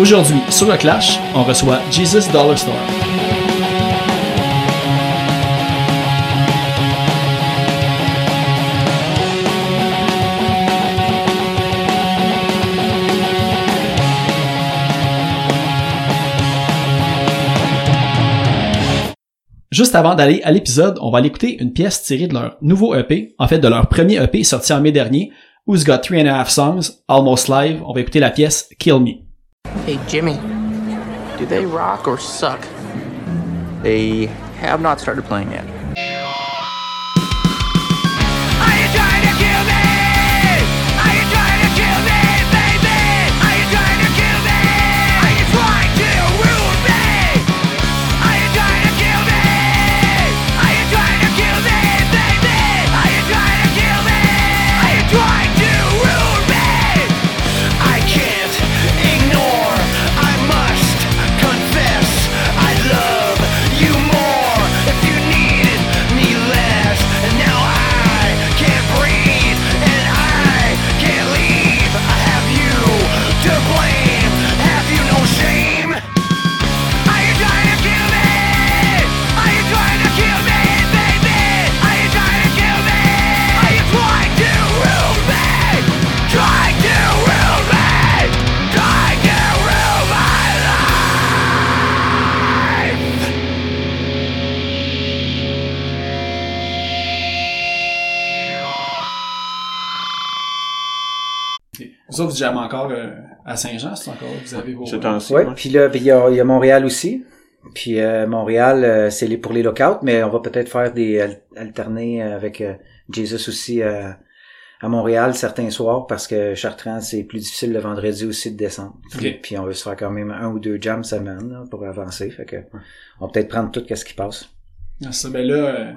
Aujourd'hui, sur le Clash, on reçoit Jesus Dollar Store. Juste avant d'aller à l'épisode, on va aller écouter une pièce tirée de leur nouveau EP, en fait de leur premier EP sorti en mai dernier, Who's Got Three and a Half Songs, Almost Live. On va écouter la pièce Kill Me. Hey, Jimmy, do they rock or suck? They have not started playing yet. Vous autres, vous jamais encore euh, à Saint-Jean, c'est encore, vous avez vos... C'est temps-ci, Ouais, ouais. puis là, puis il y a, il y a Montréal aussi. Puis euh, Montréal, euh, c'est les pour les lockouts, mais on va peut-être faire des al- alternés avec euh, Jesus aussi euh, à Montréal certains soirs parce que Chartrand c'est plus difficile le vendredi aussi de descendre. Puis on veut se faire quand même un ou deux jams semaine là, pour avancer. Fait que on va peut-être prendre tout ce qui passe. Ah, ça, ben là, euh, là,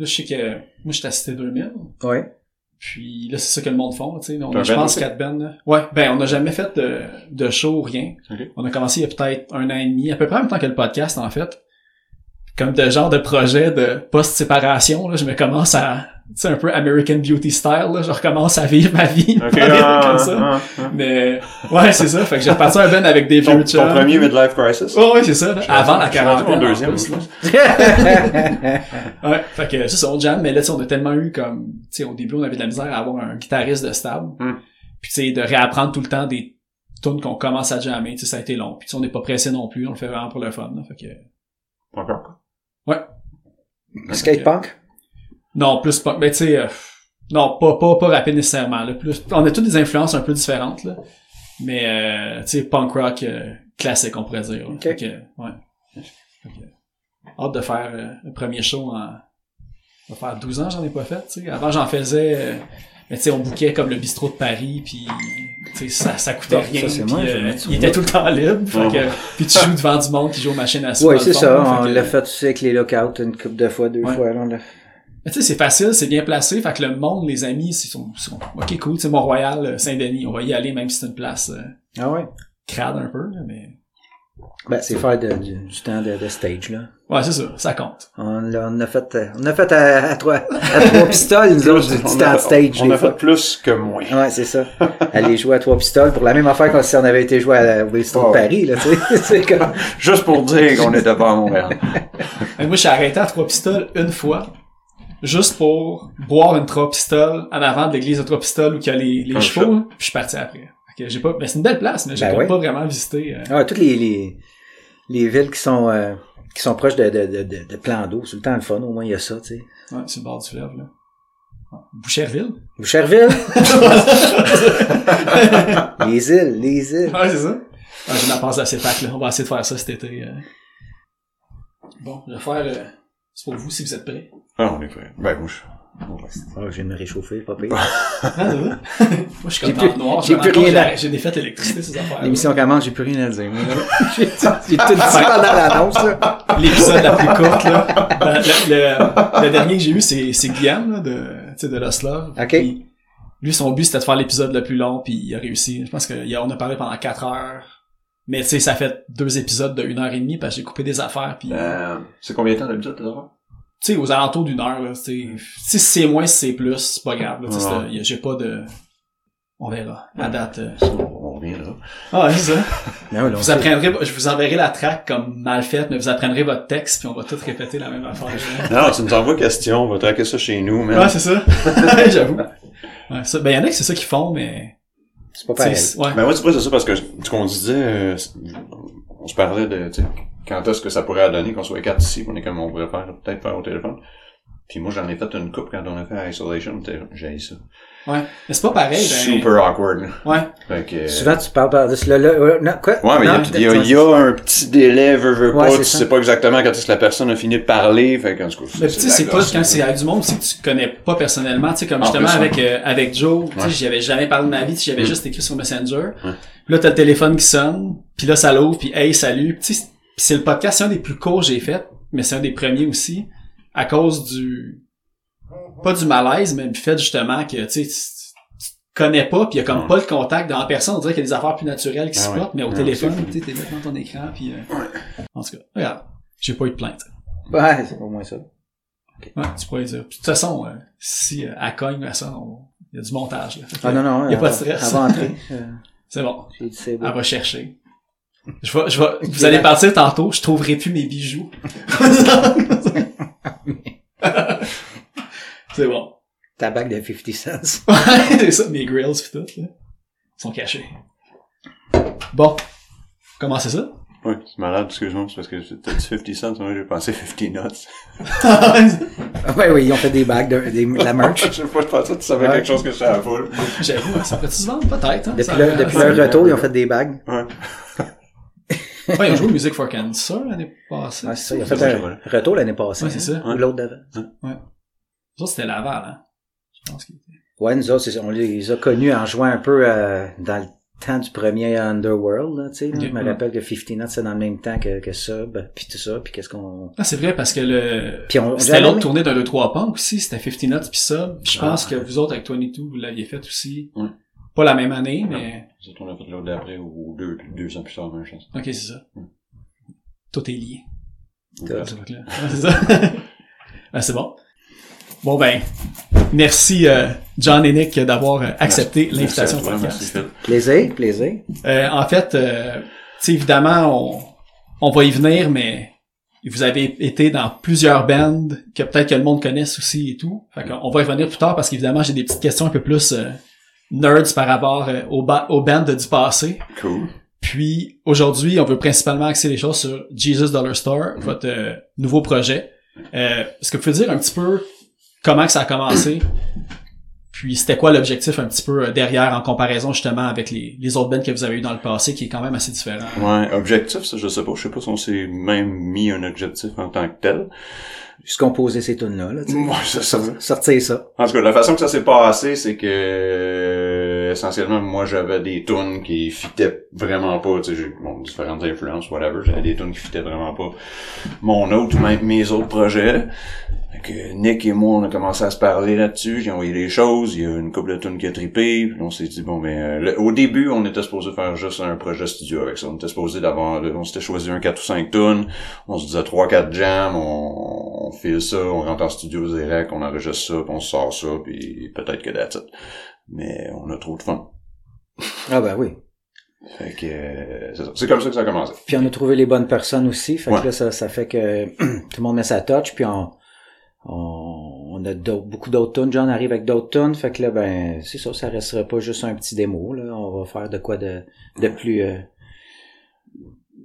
je sais que moi, j'étais à Cité 2000. Ouais. Puis là, c'est ça que le monde font, tu sais. On a, je pense, quatre bands. Ouais, ben, on n'a jamais fait de, de show, rien. On a commencé il y a peut-être un an et demi, à peu près en même temps que le podcast, en fait. Comme de genre de projet de post-séparation, là, je me commence à, tu sais, un peu American Beauty style, là, je recommence à vivre ma vie. Ok, dans des trucs ah, comme ça. ah, ah. Mais, ouais, c'est ça. Fait que j'ai reparti un band avec des Ton, vieux ton chums. premier midlife crisis? Ouais, ouais, c'est ça. là. Avant la quarantaine. mon en deuxième. plus, là. Ouais, fait que c'est ça, on jam, mais là, tu sais, on a tellement eu comme, tu sais, au début, on avait de la misère à avoir un guitariste de stable. Hmm. Puis tu sais, de réapprendre tout le temps des tunes qu'on commence à jammer, tu sais, ça a été long. Puis tu sais, on n'est pas pressé non plus, on le fait vraiment pour le fun, là. Fait que, Encore. Ouais. Skatepunk. Non, plus pas, mais tu sais, euh, non, pas, pas, pas rapide nécessairement, là. Plus, on a toutes des influences un peu différentes, là. Mais, euh, tu sais, punk rock euh, classique, on pourrait dire. là. Ok. Que, ouais. Que, hâte de faire euh, le premier show en, ça va faire 12 ans, j'en ai pas fait, tu sais. Avant, j'en faisais, euh, mais tu sais, on bouquait comme le bistrot de Paris, puis tu sais, ça, ça coûtait rien. ça, c'est puis, moi, je vais euh, il était tout le temps libre, fait que, puis tu joues devant du monde qui joue aux machines à sous. Oui, c'est ça. On l'a fait aussi avec les lockouts une couple de fois, deux Ouais. fois. Là, tu sais, c'est facile, c'est bien placé, fait que le monde, les amis, ils sont, sont ok, cool, tu sais, Mont-Royal, euh, Saint-Denis, on va y aller, même si c'est une place euh, Ah ouais. crade un peu, là, mais... Ben, c'est faire de- du, du temps de, de stage, là. Ouais, c'est ça, ça compte. On, a fait, euh, on a fait à, à trois, à trois pistoles, nous autres, du On temps a, de stage. on a fois. fait plus que moins. Ouais, c'est ça. Aller jouer à trois pistoles pour la même affaire que si on avait été joué à Winston Oh. Paris, là, tu sais. comme, Juste pour dire qu'on était pas à Montréal. Moi, je suis arrêté à trois pistoles une fois, juste pour boire une trois pistoles en avant de l'église de trois pistoles où il y a les, les chevaux, puis je suis parti après. Fait que j'ai pas, ben c'est une belle place, mais j'ai Ben ouais. pas vraiment visité. euh. Ah, toutes les, les, les villes qui sont, euh, qui sont proches de, de, de, de, de plans d'eau, c'est le temps le fun, au moins il y a ça, tu sais. Ouais, sur le bord du fleuve, là. Boucherville? Boucherville, les îles, les îles. Ouais, c'est ça. Ah, j'ai ma passe à CEPAC, là. On va essayer de faire ça cet été. euh. Bon, je vais faire... euh, C'est pour vous, si vous êtes prêts. Ah, on est prêt. Ben, moi, je... Oh, je viens de me réchauffer, pas pire. Ah? Moi, je suis comme dans le noir. j'ai je plus rien à- J'ai j'ai des fêtes d'électricité, ces affaires. L'émission commence, j'ai plus rien à dire. J'ai j'ai tout dit pendant l'annonce, là. L'épisode la plus courte, là. Ben, Le, le- le dernier que j'ai eu, c'est, c'est Guillaume, là, de, tu sais, de Lost Love. Ok. Puis, lui, son but, c'était de faire l'épisode le plus long, puis il a réussi. Je pense qu'on a parlé pendant quatre heures. Mais, tu sais, ça fait deux épisodes de une heure et demie, parce que j'ai coupé des affaires, puis... Euh, c'est combien de temps d'habitude, t'as droit? Tu sais, aux alentours d'une heure, là, tu sais, si c'est moins, si c'est plus, c'est pas grave, là, tu sais, Ouais. j'ai pas de, on verra, à date, euh. On on reviendra. Ah, c'est ça. Ben là, Vous apprendrez, je vous enverrai la track comme mal faite, mais vous apprendrez votre texte, puis on va tout répéter la même affaire. Non, tu nous envoies question, on va traquer ça chez nous, man. ouais, c'est ça. J'avoue. Ouais, ça, ben, y en a qui c'est ça qu'ils font, mais, C'est pas pareil. ouais. Ben moi, tu c'est ça parce que ce qu'on disait, euh, on se parlait de, tu sais, quand est-ce que ça pourrait donner qu'on soit quatre ici, on est comme on pourrait faire, peut-être faire au téléphone. Puis moi, j'en ai fait une coupe quand on a fait Isolation, j'ai ça. Ouais. Mais c'est pas pareil, ben, Super awkward. là. ouais. Fait que, Souvent, tu parles par de cela, là, euh, non, quoi? Ouais, mais il y a- Non, il y, y a un petit délai, veux, veux Ouais, pas, c'est tu ça. sais pas exactement quand est-ce que la personne a fini de parler, fait qu'en tout cas, Mais tu sais, c'est pas quand c'est avec du monde aussi que tu connais pas personnellement, tu sais, comme En justement plus, avec, euh, avec Joe, tu sais, Ouais. j'y avais jamais parlé de ma vie, tu sais, j'avais Mm. juste écrit sur Messenger. Ouais. Puis là, t'as le téléphone qui sonne, puis là, ça l'ouvre, puis hey, salut. Tu sais, c'est le podcast, c'est un des plus courts que j'ai fait, mais c'est un des premiers aussi, à cause du, pas du malaise, mais du fait justement que, tu sais, tu connais pas, puis il y a comme Ouais. pas le contact dans la personne, on dirait qu'il y a des affaires plus naturelles qui Ah se ouais. flottent, mais au Ouais, téléphone, tu sais, t'es devant ton écran, puis euh, en tout cas, regarde, j'ai pas eu de plainte. Ouais, c'est au moins ça. Ouais, tu pourrais dire. Puis, de toute façon, euh, si euh, elle cogne à ça, on- il y a du montage. Là. Fait Ah non, non. y a pas de va- stress. Elle va entrer. Euh, C'est bon. Elle va chercher. Je vais, je vais, vous allez partir tantôt, je trouverai plus mes bijoux. c'est bon. Ta bague de 50 cents. Ouais, c'est ça, mes grills pis tout, là, sont cachés. Bon. Comment c'est ça? Ouais, c'est malade, excuse-moi, c'est parce que t'as dit 50 cents, moi j'ai pensé 50 nuts. ouais, oui, ils ont fait des bagues, de, des, de la merch. je sais pas, je pensais que tu savais Ouais. quelque chose que je savais pas. là. J'avoue, ça pourrait-tu se vendre? Peut-être, hein? Depuis, leur, depuis leur retour, ils ont fait des bagues. Ouais. Ouais, ils ont joué Music for Cancer l'année passée. Ouais, c'est ça. Ont C'est fait ça, un retour l'année passée. Ouais, c'est hein, ça. Ou l'autre d'avant. Ça, c'était Laval, hein? Je pense qu'il était. Ouais, nous autres, c'est ça, on les a connus en jouant un peu euh, dans le temps du premier Underworld, là, tu sais. Je me rappelle que 50 Nuts, c'est dans le même temps que, que Sub, puis tout ça, puis qu'est-ce qu'on... Ah, c'est vrai, parce que le, Puis on... C'était l'autre tournée d'un 2-3 Punk aussi, c'était 50 Nuts pis ça. Puis je pense Ah. que vous autres avec 22, vous l'aviez fait aussi. Ouais. Pas la même année, mais C'est on a fait l'autre d'après ou deux, deux ans plus tard, même chose. ok, c'est ça. Mm. Tout est lié. Ouais, c'est ça. Ah, c'est bon. Bon ben, merci euh, John et Nick d'avoir euh, accepté l'invitation. Plaisir, plaisir. Euh, en fait, euh, tu sais, évidemment, on, on va y venir, mais vous avez été dans plusieurs bands que peut-être que le monde connaisse aussi et tout. Fait qu'on on va y revenir plus tard parce qu'évidemment, j'ai des petites questions un peu plus euh, nerds par rapport euh, aux, ba- aux bands du passé. Cool. Puis aujourd'hui, on veut principalement axer les choses sur Jesus Dollar Store, votre euh, nouveau projet. Euh, Est-ce que vous pouvez dire un petit peu comment que ça a commencé? Puis c'était quoi l'objectif un petit peu derrière en comparaison justement avec les, les autres bands que vous avez eu dans le passé qui est quand même assez différent? Ouais, objectif, ça, je sais pas. Je sais pas si on s'est même mis un objectif en tant que tel. Juste composer ces tunes-là, là. Ouais, c'est ça. Sortir ça. En tout cas, la façon que ça s'est passé, c'est que euh, essentiellement, moi, j'avais des tunes qui fitaient vraiment pas. Tu sais, j'ai bon, différentes influences, whatever. J'avais des tunes qui fitaient vraiment pas mon autre même mes autres projets. Fait que Nick et moi, on a commencé à se parler là-dessus. J'ai envoyé des choses. Il y a une couple de tunes qui a trippé. Puis on s'est dit bon, mais euh, le- au début, on était supposé faire juste un projet studio avec ça. On était supposé d'avoir, on s'était choisi un 4 ou 5 tunes. On se disait 3-4 jams. On, on file ça, on rentre en studio direct, on enregistre ça, puis on sort ça, puis peut-être que that's it. Mais on a trop de fun. Ah ben oui. Fait que euh, c'est ça. C'est comme ça que ça a commencé. Puis on a trouvé les bonnes personnes aussi. Fait Ouais. que là, ça, ça fait que tout le monde met sa touch. Puis on, on, on a d'autres- beaucoup d'autres tunes. John arrive avec d'autres tunes. Fait que là, ben, c'est ça, ça restera pas juste un petit démo. Là. On va faire de quoi de, de plus euh,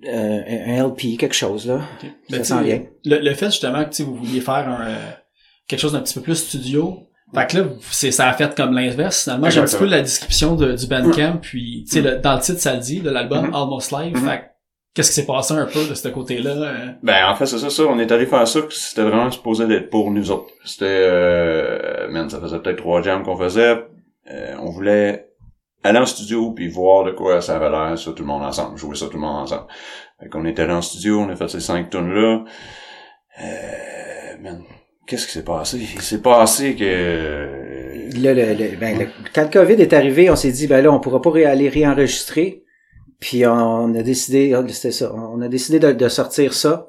euh, un LP, quelque chose là. Ben, Ça s'en tu sais, vient. Le, le fait justement que tu sais, vous vouliez faire un, euh, quelque chose d'un petit peu plus studio, fait que là, c'est, ça a fait comme l'inverse. Finalement, j'ai un petit peu la description de, du Bandcamp, puis tu sais, le- dans le titre, ça le dit, de l'album Mhm. Almost Live. Mhm. Fait que qu'est-ce qui s'est passé un peu de ce côté-là? euh? Ben, en fait, c'est ça, ça. On est allé faire ça, que c'était vraiment supposé d'être pour nous autres. C'était, euh, man, ça faisait peut-être trois jams qu'on faisait. Euh, on voulait aller en studio puis voir de quoi ça avait l'air, ça, tout le monde ensemble. Jouer ça tout le monde ensemble. Fait qu'on est allé en studio, on a fait ces cinq tunes-là. Euh, man, qu'est-ce qui s'est passé? Il s'est passé que... Là, le, le- ben, le- quand le COVID est arrivé, on s'est dit ben là, on pourra pas aller réenregistrer. Puis on a décidé, c'était ça, on a décidé de, de sortir ça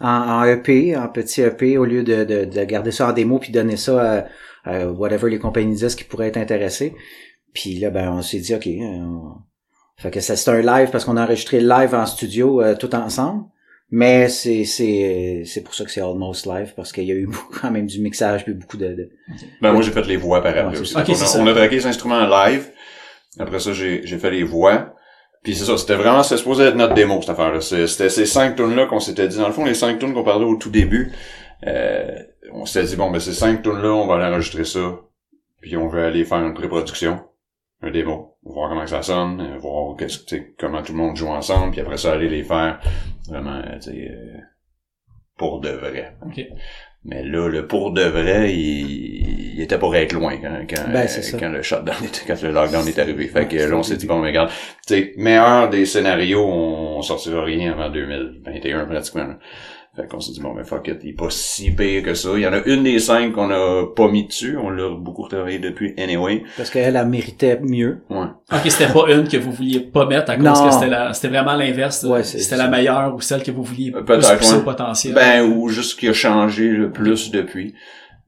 en, en EP, en petit EP, au lieu de, de, de garder ça en démo puis donner ça à, à whatever les compagnies disent qui pourraient être intéressées. Puis là, ben on s'est dit ok, on- fait que ça c'est un live parce qu'on a enregistré le live en studio euh, tout ensemble. Mais c'est c'est c'est pour ça que c'est almost live parce qu'il y a eu beaucoup, quand même du mixage puis beaucoup de, de Ben, moi, j'ai fait les voix par après aussi. on, a, ça. on a traqué les instruments live. Après ça, j'ai, j'ai fait les voix. Puis c'est ça, c'était vraiment, c'était supposé être notre démo, cette affaire-là. C'est- C'était ces cinq tunes-là qu'on s'était dit. Dans le fond, les cinq tunes qu'on parlait au tout début, euh, on s'était dit, bon, ben, ces cinq tunes-là, on va aller enregistrer ça. Puis on veut aller faire une pré-production, un démo, voir comment ça sonne, voir comment tout le monde joue ensemble, puis après ça, aller les faire vraiment, euh, pour de vrai. Ok. Mais là, le pour de vrai, il, il était pour être loin quand, quand, Ben, quand le shutdown était, quand le lockdown est arrivé. Fait que là, on s'est dit, bon, mais regarde, tu sais, meilleur des scénarios, on, on sortira rien avant 2021 pratiquement. là. Fait qu'on s'est dit, bon, mais fuck it, il est pas si pire que ça. Il y en a une des cinq qu'on a pas mis dessus. On l'a beaucoup retravaillé depuis anyway. parce qu'elle elle méritait mieux. Ouais. Ok, c'était pas une que vous vouliez pas mettre à cause Non. que c'était la, c'était vraiment l'inverse. Ouais, c'est- c'était la meilleure ou celle que vous vouliez Euh, plus pousser ouais. au potentiel. Ben, ou juste qui a changé le plus depuis.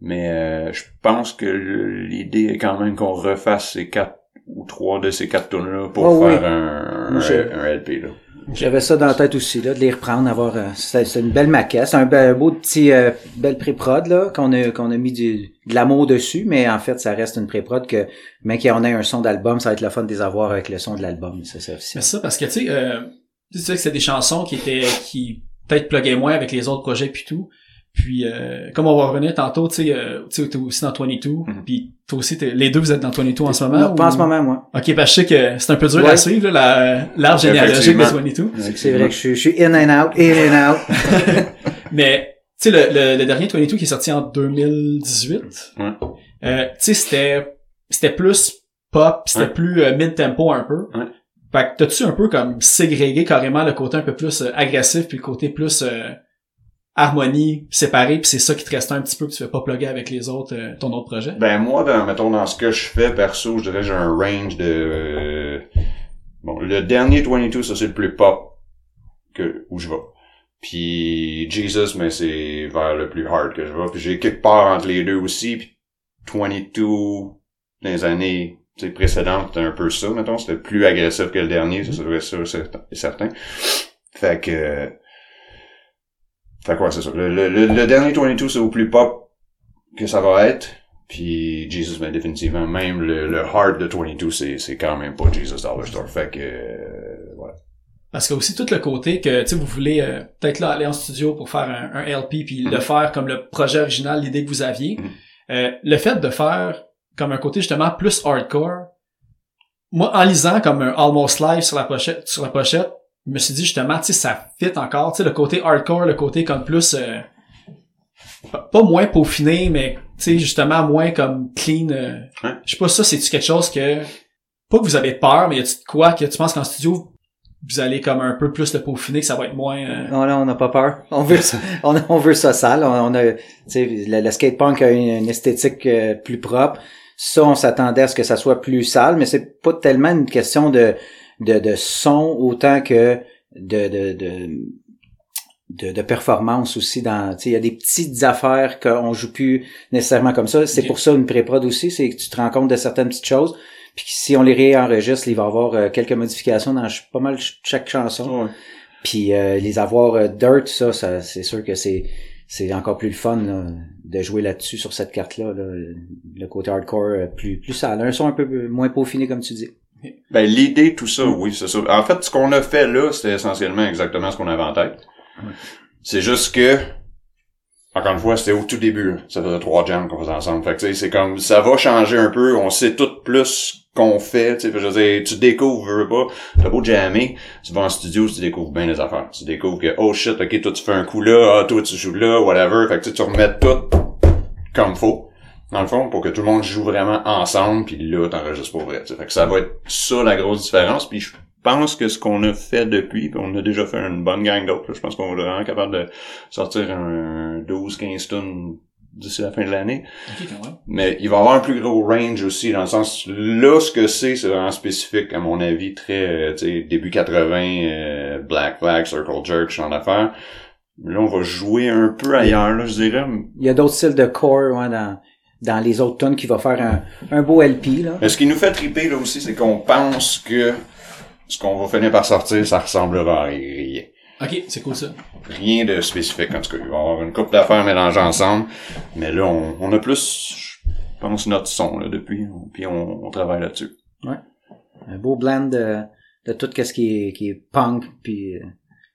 Mais euh, je pense que l'idée est quand même qu'on refasse ces quatre ou trois de ces quatre tunes-là pour Oh, oui. faire un, un, Je- un LP, là. J'avais ça dans la tête aussi, là, de les reprendre, avoir, euh, c'est c'est une belle maquette, c'est un be- beau petit, euh, belle pré-prod, là, qu'on a, qu'on a mis du, de l'amour dessus, mais en fait, ça reste une pré-prod que, même qu'on ait un son d'album, ça va être le fun de les avoir avec le son de l'album, ça, c'est Mais officiel. ça, parce que, tu sais, euh, tu sais que c'était des chansons qui étaient, qui peut-être pluguaient moins avec les autres projets puis tout. Puis, euh, comme on va revenir tantôt, tu sais, euh, tu sais, t'es aussi dans 22, Mhm. puis toi aussi, t'es- les deux, vous êtes dans 22 en ce moment? Non, pas en ce moment, moi. Ok, parce que je sais que c'est un peu dur Ouais. à suivre, là, la- l'arbre généalogique de Effectivement. 22. C'est vrai que je suis, je suis in and out, in and out. Mais, tu sais, le, le, le dernier 22 qui est sorti en 2018, Ouais. euh, tu sais, c'était, c'était plus pop, c'était Ouais. plus euh, mid-tempo un peu. Ouais. Fait que t'as-tu un peu comme ségrégué carrément le côté un peu plus euh, agressif puis le côté plus euh, harmonie séparé puis c'est ça qui te reste un petit peu que tu fais pas plugger avec les autres, euh, ton autre projet? Ben moi, dans, mettons, dans ce que je fais, perso, je dirais j'ai un range de... euh, Bon, le dernier 22, ça c'est le plus pop que où je vais. Puis Jesus, mais c'est vers le plus hard que je vais. Puis j'ai quelque part entre les deux aussi. Puis 22, dans les années précédentes, c'était un peu ça, mettons. C'était plus agressif que le dernier, ça c'est vrai, ça, c'est certain. Fait que... Fait quoi, c'est ça. Le, le, le, le dernier 22, c'est au plus pop que ça va être. Puis Jesus, ben définitivement, même le, le hard de 22, c'est, c'est quand même pas Jesus Dollar Store. Fait que, euh, voilà. Parce qu'il y a aussi tout le côté que, tu sais, vous voulez euh, peut-être là aller en studio pour faire un, un LP puis le Mhm. faire comme le projet original, l'idée que vous aviez. Mhm. Euh, le fait de faire comme un côté justement plus hardcore, moi, en lisant comme un Almost Live sur la pochette, sur la pochette, je me suis dit justement, tu sais, ça fit encore, tu sais, le côté hardcore, le côté comme plus, euh, pas- moins peaufiné, mais tu sais, justement moins comme clean. euh. Je sais pas ça, c'est-tu quelque chose que, pas que vous avez peur, mais y a-tu de quoi que tu penses qu'en studio, vous allez comme un peu plus le peaufiner, que ça va être moins... euh, Non, là, on n'a pas peur. On veut ça, on, on veut ça sale. On, on a, tu sais, le, le skatepunk a une, une esthétique euh, plus propre. Ça, on s'attendait à ce que ça soit plus sale, mais c'est pas tellement une question de, de, de son autant que de, de, de, de, de performance aussi dans, tu sais, il y a des petites affaires qu'on joue plus nécessairement comme ça. C'est pour ça une pré-prod aussi, c'est que tu te rends compte de certaines petites choses. Puis si on les réenregistre, il va y avoir euh, quelques modifications dans pas mal ch- chaque chanson. Puis euh, les avoir euh, dirt, ça, ça c'est sûr que c'est c'est encore plus le fun là, de jouer là-dessus sur cette carte-là, là, le côté hardcore euh, plus plus sale, un son un peu moins peaufiné comme tu dis. Ben, l'idée, tout ça, oui, c'est ça. En fait, ce qu'on a fait là, c'était essentiellement exactement ce qu'on avait en tête. C'est juste que, encore une fois, c'était au tout début. Ça faisait trois jams qu'on faisait ensemble. Fait que, tu sais, c'est comme, ça va changer un peu. On sait tout plus qu'on fait, tu sais. Je veux dire, tu découvres, veux pas. T'as beau jammer. Tu vas en studio, tu découvres bien les affaires. Tu découvres que, oh shit, ok, toi, tu fais un coup là, ah, toi, tu joues là, whatever. Fait que, tu remets tout comme faut dans le fond, pour que tout le monde joue vraiment ensemble, puis là, t'enregistres pour vrai. tu sais. Fait que ça va être ça la grosse différence. Puis je pense que ce qu'on a fait depuis, puis on a déjà fait une bonne gang d'autres. là. Je pense qu'on va être vraiment capable de sortir un 12-15 tonnes d'ici la fin de l'année. Mais il va y avoir un plus gros range aussi, dans le sens, là, ce que c'est, c'est vraiment spécifique, à mon avis, très, euh, tu sais, début 80, euh, Black Flag, Circle Jerk, genre d'affaires. Là, on va jouer un peu ailleurs, là, je dirais. Il y a d'autres styles de core ouais, dans, dans les autres tonnes qui va faire un, un beau LP. Là. Mais ce qui nous fait triper là aussi, c'est qu'on pense que ce qu'on va finir par sortir, ça ressemblera à rien. Ok, c'est cool ça. Rien de spécifique, en tout cas. Il va y avoir une couple d'affaires mélangées ensemble. Mais là, on, on a plus, je pense, notre son là, depuis. Puis on, on travaille là-dessus. Un beau blend de, de tout ce qui est, qui est punk puis, euh,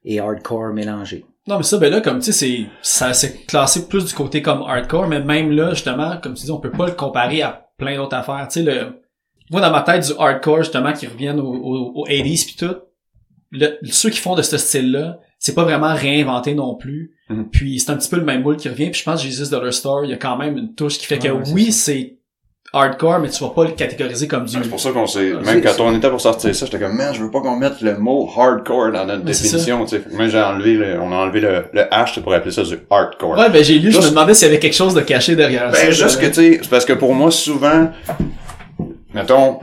et hardcore mélangé. Non, mais ça, ben là, comme tu sais, c'est, ça, c'est classé plus du côté comme hardcore, mais même là, justement, comme tu dis, on peut pas le comparer à plein d'autres affaires. Tu sais, le, moi, dans ma tête, du hardcore, justement, qui reviennent au, au, au 80s pis tout, le, ceux qui font de ce style-là, c'est pas vraiment réinventé non plus. Mhm. Puis c'est un petit peu le même moule qui revient. Puis je pense que Jesus Dollar Store, il y a quand même une touche qui fait que oui, c'est hardcore, mais tu vas pas le catégoriser comme du... C'est pour ça qu'on s'est, Ah, même quand on était pour sortir ça, j'étais comme, man, je veux pas qu'on mette le mot hardcore dans notre Mais définition, tu sais. Moi, j'ai enlevé le, on a enlevé le, le H pour appeler ça du hardcore. Ouais, ben j'ai lu, je me demandais s'il y avait quelque chose de caché derrière ça. Ben, juste que, tu sais, c'est parce que pour moi, souvent, mettons,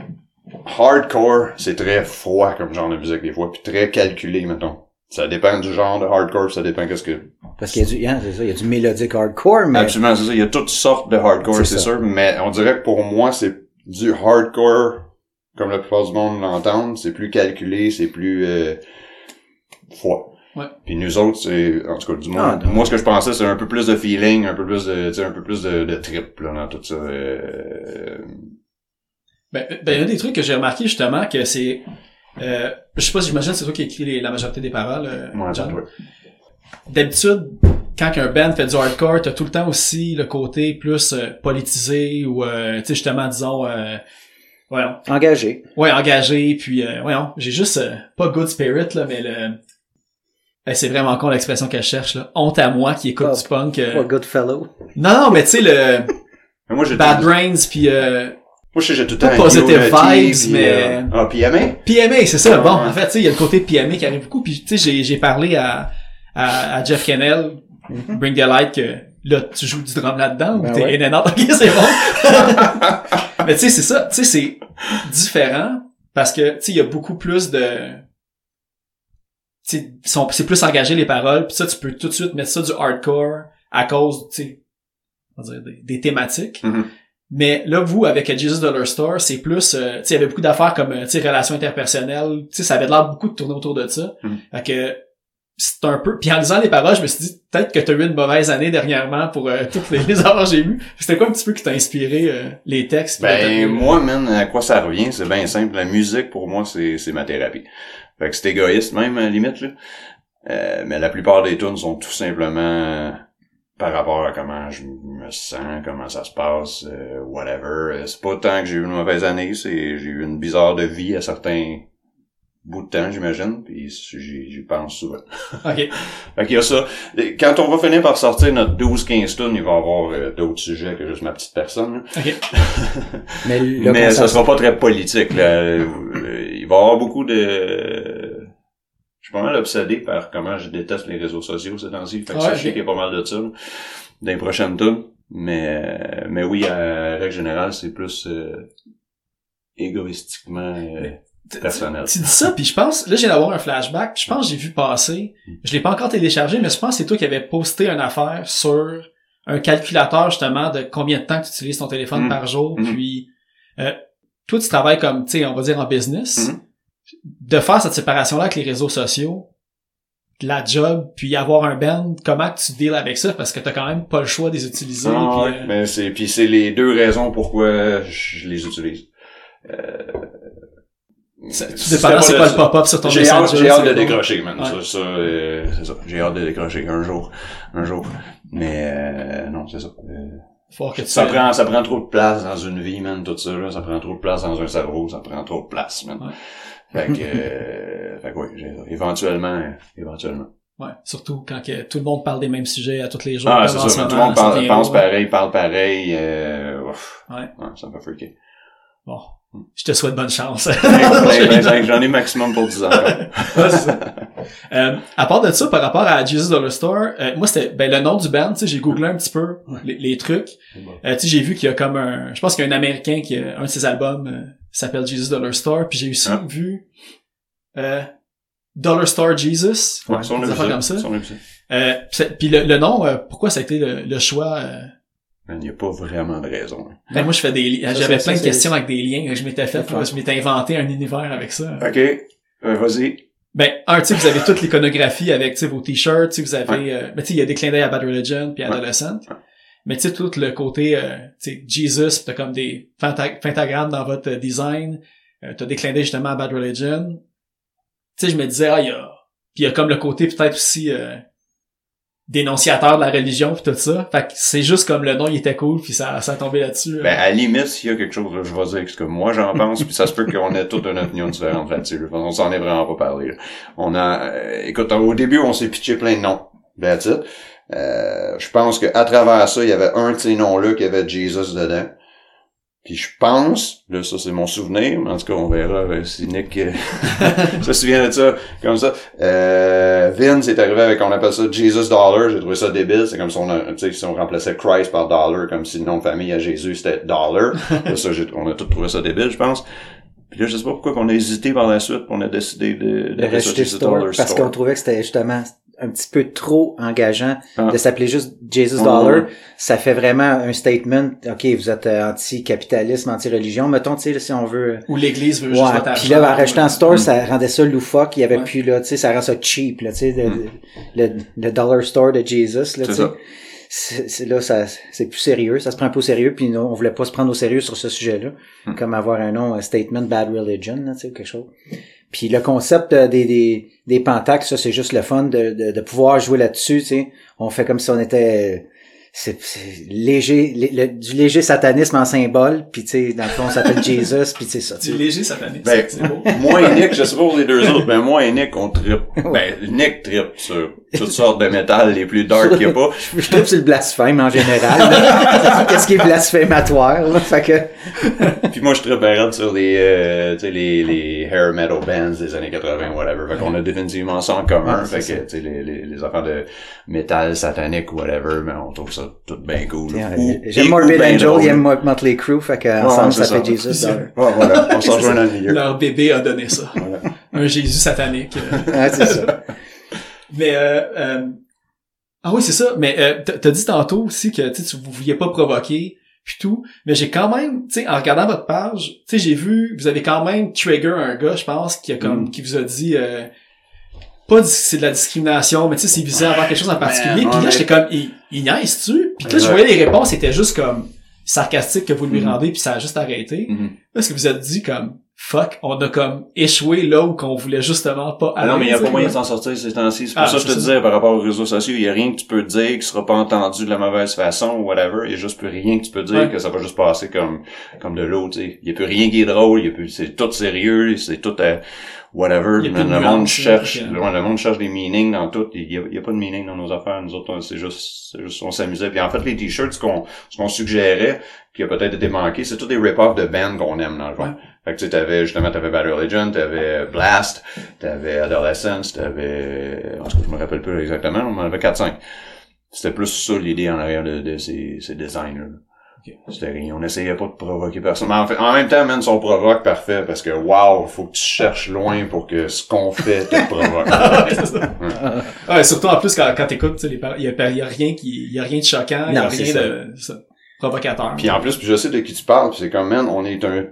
hardcore, c'est très froid comme genre de musique des fois, puis très calculé, mettons. Ça dépend du genre de hardcore, ça dépend qu'est-ce que... Parce qu'il y a du, hein, c'est ça, il y a du mélodique hardcore, mais Absolument, c'est ça. Il y a toutes sortes de hardcore, C'est sûr, mais on dirait que pour moi, c'est du hardcore, comme la plupart du monde l'entend, c'est plus calculé, c'est plus euh, froid. Ouais. Puis nous autres, c'est, en tout cas, du moins, Ah, moi, ce que je pensais, c'est un peu plus de feeling, un peu plus de, tu sais, un peu plus de, de trip, là, dans tout ça. euh, Ben, ben, il y a des trucs que j'ai remarqué justement que c'est. Euh, je sais pas, j'imagine c'est toi qui écris les- la majorité des paroles. euh, Ouais, John? ouais. D'habitude, quand un band fait du hardcore, t'as tout le temps aussi le côté plus euh, politisé ou euh, tu sais justement disons euh, voyons, engagé. ouais engagé puis euh, voyons, j'ai juste euh, pas good spirit là mais le Ben, c'est vraiment con l'expression qu'elle cherche là. Honte à moi qui écoute Oh, du punk. euh. Pas good fellow. Non non, mais tu sais le Bad Brains puis euh, Moi, je sais, j'ai tout le temps positive Unity, vibes, mais- euh, Ah, PMA? PMA, c'est ça. Bon, ouais. en fait, tu sais, il y a le côté PMA qui arrive beaucoup. Puis, tu sais, j'ai, j'ai parlé à, à, à Jeff Kennel, Bring the Light, que là, tu joues du drum là-dedans, Ben ou t'es ouais. in and out. Ok, c'est bon. Mais tu sais, c'est ça. Tu sais, c'est différent parce que, tu sais, il y a beaucoup plus de... C'est plus engagé les paroles. Puis ça, tu peux tout de suite mettre ça du hardcore à cause, tu sais, on va dire, des, des thématiques. Mhm. Mais là, vous, avec Jesus Dollar Store, c'est plus, euh, tu sais, il y avait beaucoup d'affaires comme, euh, tu sais, relations interpersonnelles. Tu sais, ça avait l'air beaucoup de tourner autour de ça. Mhm. Fait que, c'est un peu... Puis en lisant les paroles, je me suis dit, peut-être que t'as eu une mauvaise année dernièrement pour euh, toutes les, les affaires que j'ai vues. C'était quoi un petit peu qui t'a inspiré euh, les textes? Ben, moi, man, à quoi ça revient? C'est bien simple. La musique, pour moi, c'est, c'est ma thérapie. Fait que c'est égoïste, même, à la limite, là. Euh, mais la plupart des tunes sont tout simplement par rapport à comment je me sens, comment ça se passe, euh, whatever. C'est pas tant que j'ai eu une mauvaise année, c'est, j'ai eu une bizarre de vie à certains bouts de temps, j'imagine, puis j'y, j'y pense souvent. OK. Fait qu'il y a ça. Quand on va finir par sortir notre 12-15 tunes, il va y avoir euh, d'autres sujets que juste ma petite personne, là. OK. Mais, Mais ça sera pas très politique. Là. Euh, Il va y avoir beaucoup de... Je suis pas mal obsédé par comment je déteste les réseaux sociaux ces temps-ci. Fait que ça, Ouais, je sais ok. qu'il y a pas mal de ça là, dans les prochaines tunes. Mais, mais oui, à règle générale, c'est plus euh, égoïstiquement euh, personnel. Tu dis ça, puis je pense, là, j'ai d'avoir un flashback, je pense que j'ai vu passer, je l'ai pas encore téléchargé, mais je pense que c'est toi qui avais posté une affaire sur un calculateur, justement, de combien de temps que tu utilises ton téléphone Mm. par jour, Mm. puis euh, toi, tu travailles comme, tu sais, on va dire en business. De faire cette séparation-là avec les réseaux sociaux, la job, puis avoir un band, comment tu deals avec ça, parce que t'as quand même pas le choix de les utiliser, Ah, puis, euh, mais c'est puis c'est les deux raisons pourquoi je les utilise. Euh, Ça- Tout C'est dépendant pas c'est de quoi le pop-up sur ton J'ai hâte, j'ai hâte de décrocher, man. Ouais. Ça, ça, euh, c'est ça. J'ai hâte de décrocher un jour. Un jour. Mais, euh, non, c'est ça. Euh, Faut que tu ça prend, ça prend trop de place dans une vie, man, tout ça, là. Ça prend trop de place dans un cerveau. Ça prend trop de place, man. Ouais. Fait que, euh, fait que oui, éventuellement, éventuellement. Ouais, surtout quand que tout le monde parle des mêmes sujets à tous les jours. Ah, c'est ça. Tout le monde parle- pense pareil, parle pareil, euh, ouf. Ouais. ça me fait freaker. Bon. Je te souhaite bonne chance. Ben, ben, ben, J'en ai maximum pour 10 ans. Ouais. Euh, à part de ça, par rapport à Jesus Dollar Store, euh, moi c'était ben le nom du band, tu sais, j'ai googlé un petit peu les, les trucs. Euh, tu sais, j'ai vu qu'il y a comme un, je pense qu'il y a un Américain qui a un de ses albums euh, s'appelle Jesus Dollar Store, puis j'ai aussi Ah. vu euh, Dollar Store Jesus, Ouais, ça, on a des affaires comme ça. Euh, puis le, le nom, euh, pourquoi ça a été le, le choix euh, Il n'y a pas vraiment de raison. hein. ben moi je fais des j'avais plein ça, de questions avec des liens que je m'étais fait, fun. je m'étais inventé un univers avec ça. OK. Euh, Vas-y. Ben, un, tu sais, vous avez toute l'iconographie avec, tu sais, vos t-shirts, tu sais, vous avez, Ouais. euh, ben, tu sais, il y a des clins d'œil à Bad Religion puis. Adolescent. Ouais. Mais tu sais, tout le côté, euh, tu sais, Jesus, t'as comme des penta- pentagrammes dans votre design, euh, t'as d'œil justement à Bad Religion. Tu sais, je me disais, ah, il y a, puis il y a comme le côté peut-être aussi, euh, dénonciateur de la religion pis tout ça. Fait que c'est juste comme le nom, il était cool puis ça, ça a tombé là-dessus. Ben, à la limite, s'il y a quelque chose, je vais dire ce que moi j'en pense, puis ça se peut qu'on ait toute une opinion différente là-dessus. là. On s'en est vraiment pas parlé. là. On a, euh, écoute, au début, on s'est pitché plein de noms. That's it. Euh, je pense que à travers ça, il y avait un de ces noms-là qui avait Jesus dedans. Puis je pense, là ça c'est mon souvenir, mais en tout cas on verra euh, si Nick euh, se souvient de ça comme ça. Euh, Vince est arrivé avec on appelle ça Jesus Dollar, j'ai trouvé ça débile, c'est comme si on, a- tu sais, si on remplaçait Christ par Dollar, comme si le nom de famille à Jésus c'était Dollar. Là, ça, on a tous trouvé ça débile, je pense. Puis là je sais pas pourquoi qu'on a hésité par la suite, puis on a décidé de, de ça rajouter Jesus store, Dollar parce qu'on trouvait que c'était justement un petit peu trop engageant Ah. de s'appeler juste Jesus Ouais, Dollar. Ça fait vraiment un statement. OK, vous êtes euh, anti-capitalisme, anti-religion. Mettons, tu sais, si on veut... Ou l'église veut Ouais, juste puis là, en rajoutant store, ça rendait ça loufoque. Il y avait Ouais. plus, là, tu sais, ça rend ça cheap, là, tu sais, le, le, le dollar store de Jesus, là, tu sais. C'est, là, ça, c'est plus sérieux. Ça se prend un peu au sérieux, puis nous, on voulait pas se prendre au sérieux sur ce sujet-là. Hmm. Comme avoir un nom, un statement bad religion, là, tu sais, quelque chose. Puis le concept euh, des, des, des pentacles, ça, c'est juste le fun de, de, de pouvoir jouer là-dessus. On fait comme si on était... C'est, c'est léger, lé- le- du léger satanisme en symbole, puis tu sais, dans le fond, on s'appelle Jesus, puis c'est ça. tu Du léger satané. Ben, c'est beau. moi et Nick, je sais pas pour les deux autres, mais moi et Nick, on trippe. Ben, Nick trippe sur toutes sortes de métal les plus dark qu'il y a pas. Je trouve sur le blasphème en général. Qu'est-ce qui est blasphématoire, là? Fait que, Puis moi, je trippe bien raide sur les, euh, tu sais, les, les hair metal bands des années 80, whatever. Fait qu'on a définitivement ça en commun. Ouais, fait que, tu sais, les, les, les affaires de métal satanique, whatever, mais on trouve ça tout bien cool. j'aime Morbid Angel, il aime Mo- Motley Crue, fait que ensemble, c'est ça, fait. Jesus Dollar. Ouais, voilà, on s'en C'est rejoint ça. dans le milieu. Leur bébé a donné ça. Un Jésus satanique. Ouais, c'est ça. Mais euh, euh, ah oui c'est ça. Mais euh, t'as dit tantôt aussi que tu vous vouliez pas provoquer puis tout. Mais j'ai quand même, tu sais, en regardant votre page, tu sais, j'ai vu, vous avez quand même trigger un gars, je pense, qui a comme, Mm. qui vous a dit. Euh, pas c'est de la discrimination, mais tu sais, c'est visé à avoir quelque chose en particulier. Puis là, j'étais comme, il, il niaise-tu? Puis là, je voyais les réponses étaient juste comme sarcastiques que vous lui Mhm. rendez, puis ça a juste arrêté. Mhm. Parce que vous êtes dit comme, fuck, on a comme échoué là où qu'on voulait justement pas Ah non, mais il n'y a pas moyen de s'en sortir ces temps-ci. C'est pour Ah, ça que je te disais par rapport aux réseaux sociaux, il n'y a rien que tu peux dire qui sera pas entendu de la mauvaise façon ou whatever. Il y a juste plus rien que tu peux dire Ouais. que ça va juste passer comme comme de l'eau, tu sais. Il y a plus rien qui est drôle, il y a plus c'est tout sérieux, c'est tout euh, whatever. Le nuances, monde cherche, le, le monde cherche des meanings dans tout. Il y a, il y a pas de meaning dans nos affaires. Nous autres, c'est juste, juste on s'amusait. Puis en fait, les t-shirts, ce qu'on ce qu'on suggérait, qui a peut-être été manqué, c'est tous des rip-offs de bands qu'on aime dans le fond. Ouais. Fait que tu sais, t'avais, justement, t'avais Bad Religion, t'avais Blast, t'avais Adolescence, t'avais, en tout cas, je me rappelle plus exactement, on en avait 4-5. C'était plus ça l'idée en arrière de, de ces, ces designs-là. C'était rien. On essayait pas de provoquer personne. Mais en, fait, en même temps, man, son provoque parfait parce que wow, faut que tu cherches loin pour que ce qu'on fait te provoque. Ouais, c'est ça. Ouais, surtout en plus quand, quand t'écoutes, il y a, il y a rien qui, il y a rien de choquant, il y a rien ça. de ça, provocateur. Puis en plus, puis je sais de qui tu parles, puis c'est comme man, on est un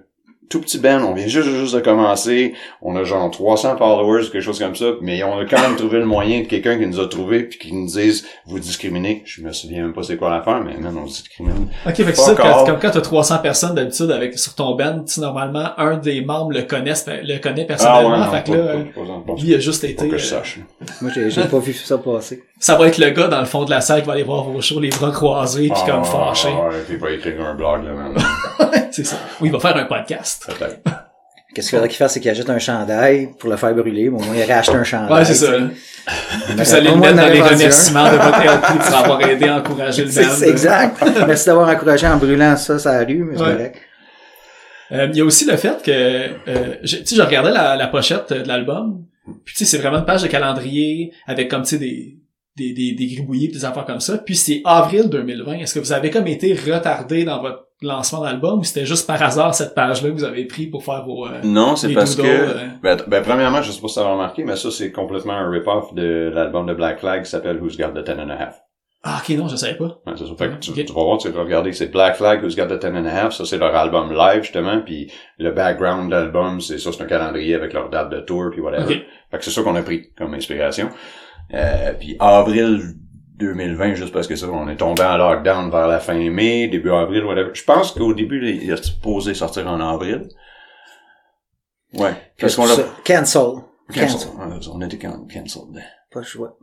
tout petit band, on vient juste, juste de commencer, on a genre 300 followers, quelque chose comme ça, mais on a quand même trouvé le moyen de quelqu'un qui nous a trouvé puis qui nous dise, vous discriminez. Je me souviens même pas c'est quoi l'affaire, mais man, on discrimine. Ok, fait que ça, quand, comme quand t'as 300 personnes d'habitude avec, sur ton band, tu sais, normalement, un des membres le connaît, le connaît personnellement, Ah non, fait que pas- là, pas- euh, pas- pas- pas- lui il a juste pas été, que euh, je sache. Moi, j'ai j'ai pas vu ça passer. ça va être le gars dans le fond de la salle qui va aller voir vos shows, les bras croisés, puis comme fâché. Ah, ouais, puis il va écrire un blog, là, man. C'est ça. Oui, il va faire un podcast. Qu'est-ce qu'il faudrait qu'il fasse, c'est qu'il achète un chandail pour le faire brûler. Bon, au moins, il aurait acheté un chandail. Ouais, c'est ça. Vous allez Au le moins, mettre dans les remerciements de votre LP pour avoir aidé à encourager le C'est exact. Merci d'avoir encouragé en brûlant ça, ça a rue, mais c'est Ouais. correct. Euh, Il y a aussi le fait que, euh, je- tu sais, je regardais la, la pochette de l'album, puis tu sais, c'est vraiment une page de calendrier avec comme, tu sais, des, des, des, des gribouillis des affaires comme ça. Puis c'est avril 2020. Est-ce que vous avez comme été retardé dans votre lancement d'album ou c'était juste par hasard cette page-là que vous avez pris pour faire vos... euh, Non, c'est parce doodles, que, euh? ben, ben, premièrement, je sais pas si t'as remarqué, mais ça, c'est complètement un rip-off de l'album de Black Flag qui s'appelle Who's Got the Ten and a Half. Ah, ok, non, je savais pas. Ouais, c'est ça. Fait que tu, Ok. tu vas voir, tu vas regarder, c'est Black Flag, Who's Got the Ten and a Half, ça c'est leur album live, justement, puis le background de l'album, c'est ça, c'est un calendrier avec leur date de tour, puis whatever. Ok. Fait que c'est ça qu'on a pris comme inspiration. Euh, puis avril 2020, juste parce que ça, on est tombé en lockdown vers la fin mai, début avril, whatever. Je pense qu'au début, il est supposé sortir en avril. Ouais. Parce qu'on l'a... Cancel. Cancel. Cancel. On a été can- cancelled. Pas le choix.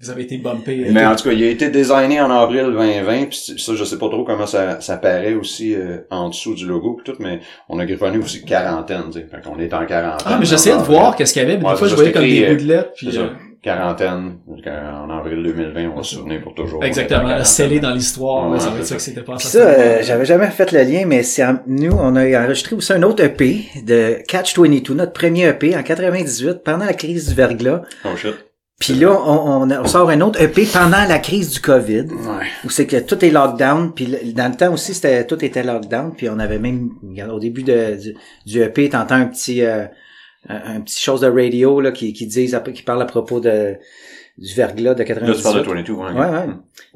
Vous avez été bumpé. Mais en tout cas, il a été designé en avril 2020, puis ça, je sais pas trop comment ça, ça paraît aussi euh, en dessous du logo pis tout, mais on a griffonné aussi quarantaine, tu sais. Fait qu'on est en quarantaine. Ah, mais j'essayais de voir qu'est-ce qu'il y avait, mais Ouais, des fois, je voyais comme des euh, gouttelettes, C'est puis... ça. Quarantaine. En avril 2020, on va se souvenir pour toujours. Exactement, scellé dans l'histoire, Ouais, ça veut dire c'est que c'était pas Puis ça, euh, j'avais jamais fait le lien, mais c'est nous, on a enregistré aussi un autre EP de Catch 22, notre premier EP en 98, pendant la crise du verglas. Oh shit. Puis là, on, on, sort un autre EP pendant la crise du COVID, Ouais. où c'est que tout est lockdown. Puis dans le temps aussi, c'était tout était lockdown. Puis on avait même, regarde, au début de, du, du EP, t'entends un petit, euh, un, un petit chose de radio là qui, qui disent, qui parle à propos de du verglas de Là, tu 98. parles de 22, ouais. Ouais, ouais.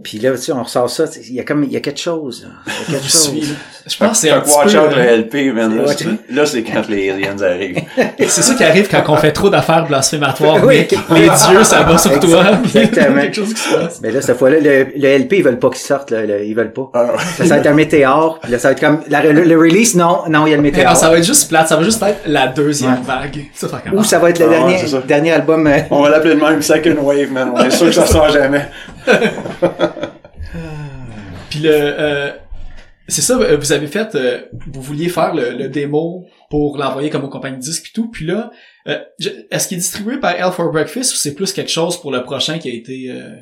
Puis là, tu sais, on ressort ça, il y a comme, il y a quelque chose, là. Il y a quelque chose. là. Je pense que c'est un watch peu... out le euh, LP, man. Là, là, c'est quand les aliens arrivent. C'est ça qui arrive quand on fait trop d'affaires blasphématoires, Oui. Les dieux, ça va sur toi. Exactement. Quelque chose qui se passe. Mais là, cette fois-là, le, le LP, ils veulent pas qu'il sorte, là, le- ils veulent pas. Ah, Ça, ça va être un météore, puis là, ça va être comme, la- le, le release, non, non, il y a le Mais météore. non, ça va être juste plate, ça va juste être la deuxième Ouais. vague. Ça? Ou ça va être le Ah, dernier, dernier album, euh, On va l'appeler de même Second Wave, man. On est sûr que ça sort jamais. Puis le, euh, c'est ça, euh, vous avez fait, euh, vous vouliez faire le, le démo pour l'envoyer comme aux compagnies de disques puis tout, puis là, euh, est-ce qu'il est distribué par Hell for Breakfast ou c'est plus quelque chose pour le prochain qui a été euh,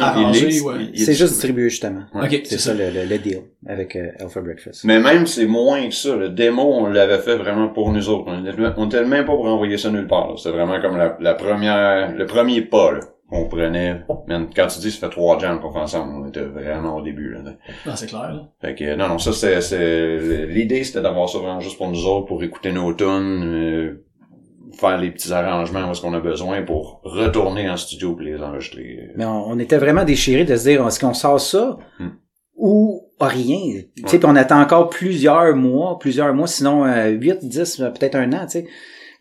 arrangé? ouais? il est c'est juste distribué, justement. Ouais. Ok, C'est ça, le, le, le deal avec euh, Alpha Breakfast. Mais même, c'est moins que ça. Le démo, on l'avait fait vraiment pour nous autres. On était, on était même pas pour envoyer ça nulle part. C'était vraiment comme la, la première, le premier pas, là. Qu'on prenait. Man, quand tu dis ça fait trois jams qu'on fait ensemble, on était vraiment au début, là. Non, c'est clair, là. Fait que, non, non, ça, c'est, c'est, l'idée, c'était d'avoir ça vraiment juste pour nous autres, pour écouter nos tunes, euh, faire les petits arrangements où est-ce qu'on a besoin pour retourner en studio pour les enregistrer. Mais on, on était vraiment déchirés de se dire, est-ce qu'on sort ça Hmm. ou rien? Tu sais, puis on attend encore plusieurs mois, plusieurs mois, sinon euh, 8, 10, euh, peut-être un an, tu sais.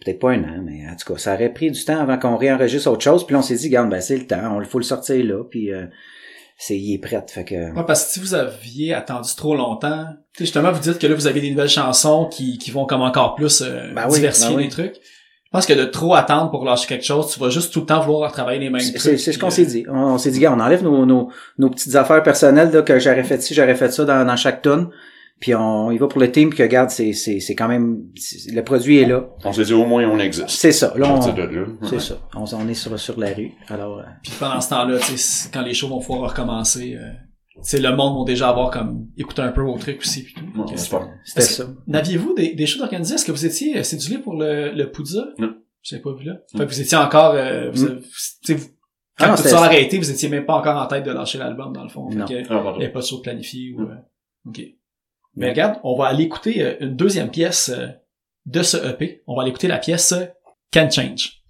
Peut-être pas un an, mais en tout cas, ça aurait pris du temps avant qu'on réenregistre autre chose. Puis là, on s'est dit, regarde, ben c'est le temps, on faut le sortir là, puis euh, c'est il est prêt. Fait que Ouais, parce que si vous aviez attendu trop longtemps, justement, vous dites que là, vous avez des nouvelles chansons qui, qui vont comme encore plus euh, Ben oui, diversifier ben oui. les trucs. Je pense que de trop attendre pour lâcher quelque chose, tu vas juste tout le temps vouloir travailler les mêmes trucs. c'est- ce qu'on puis, s'est euh, dit. On, on s'est dit, regarde, on enlève nos, nos, nos petites affaires personnelles là, que j'aurais fait ci, j'aurais fait ça dans, dans chaque tune. Puis on y va pour le team, puis que regarde, c'est c'est c'est quand même c'est- le produit est là. On s'est dit, au moins, on existe. C'est ça. Là, on, partir de là. c'est ça. On, on est sur sur la rue. Alors euh, Puis pendant ce temps-là, tu sais, quand les shows vont pouvoir recommencer, euh, tu sais, le monde vont déjà avoir comme écouté un peu vos trucs aussi. Puis tout. Ouais, c'est pas- c'était Est-ce ça. N'aviez-vous des, des shows organisés? Est-ce que vous étiez euh, cédulé pour le, le Poudza? Non. Je pas vu là. Fait que vous étiez encore, euh, vous, Mm. sais, vous- Ah quand non, tout ça a arrêté, vous étiez même pas encore en tête de lâcher l'album, dans le fond. Fait Non. que, Ah, pardon. il n'y avait pas de show planifié ou, euh, ok. Mais regarde, on va aller écouter euh, une deuxième pièce euh, de ce EP. On va aller écouter la pièce euh, Can Change.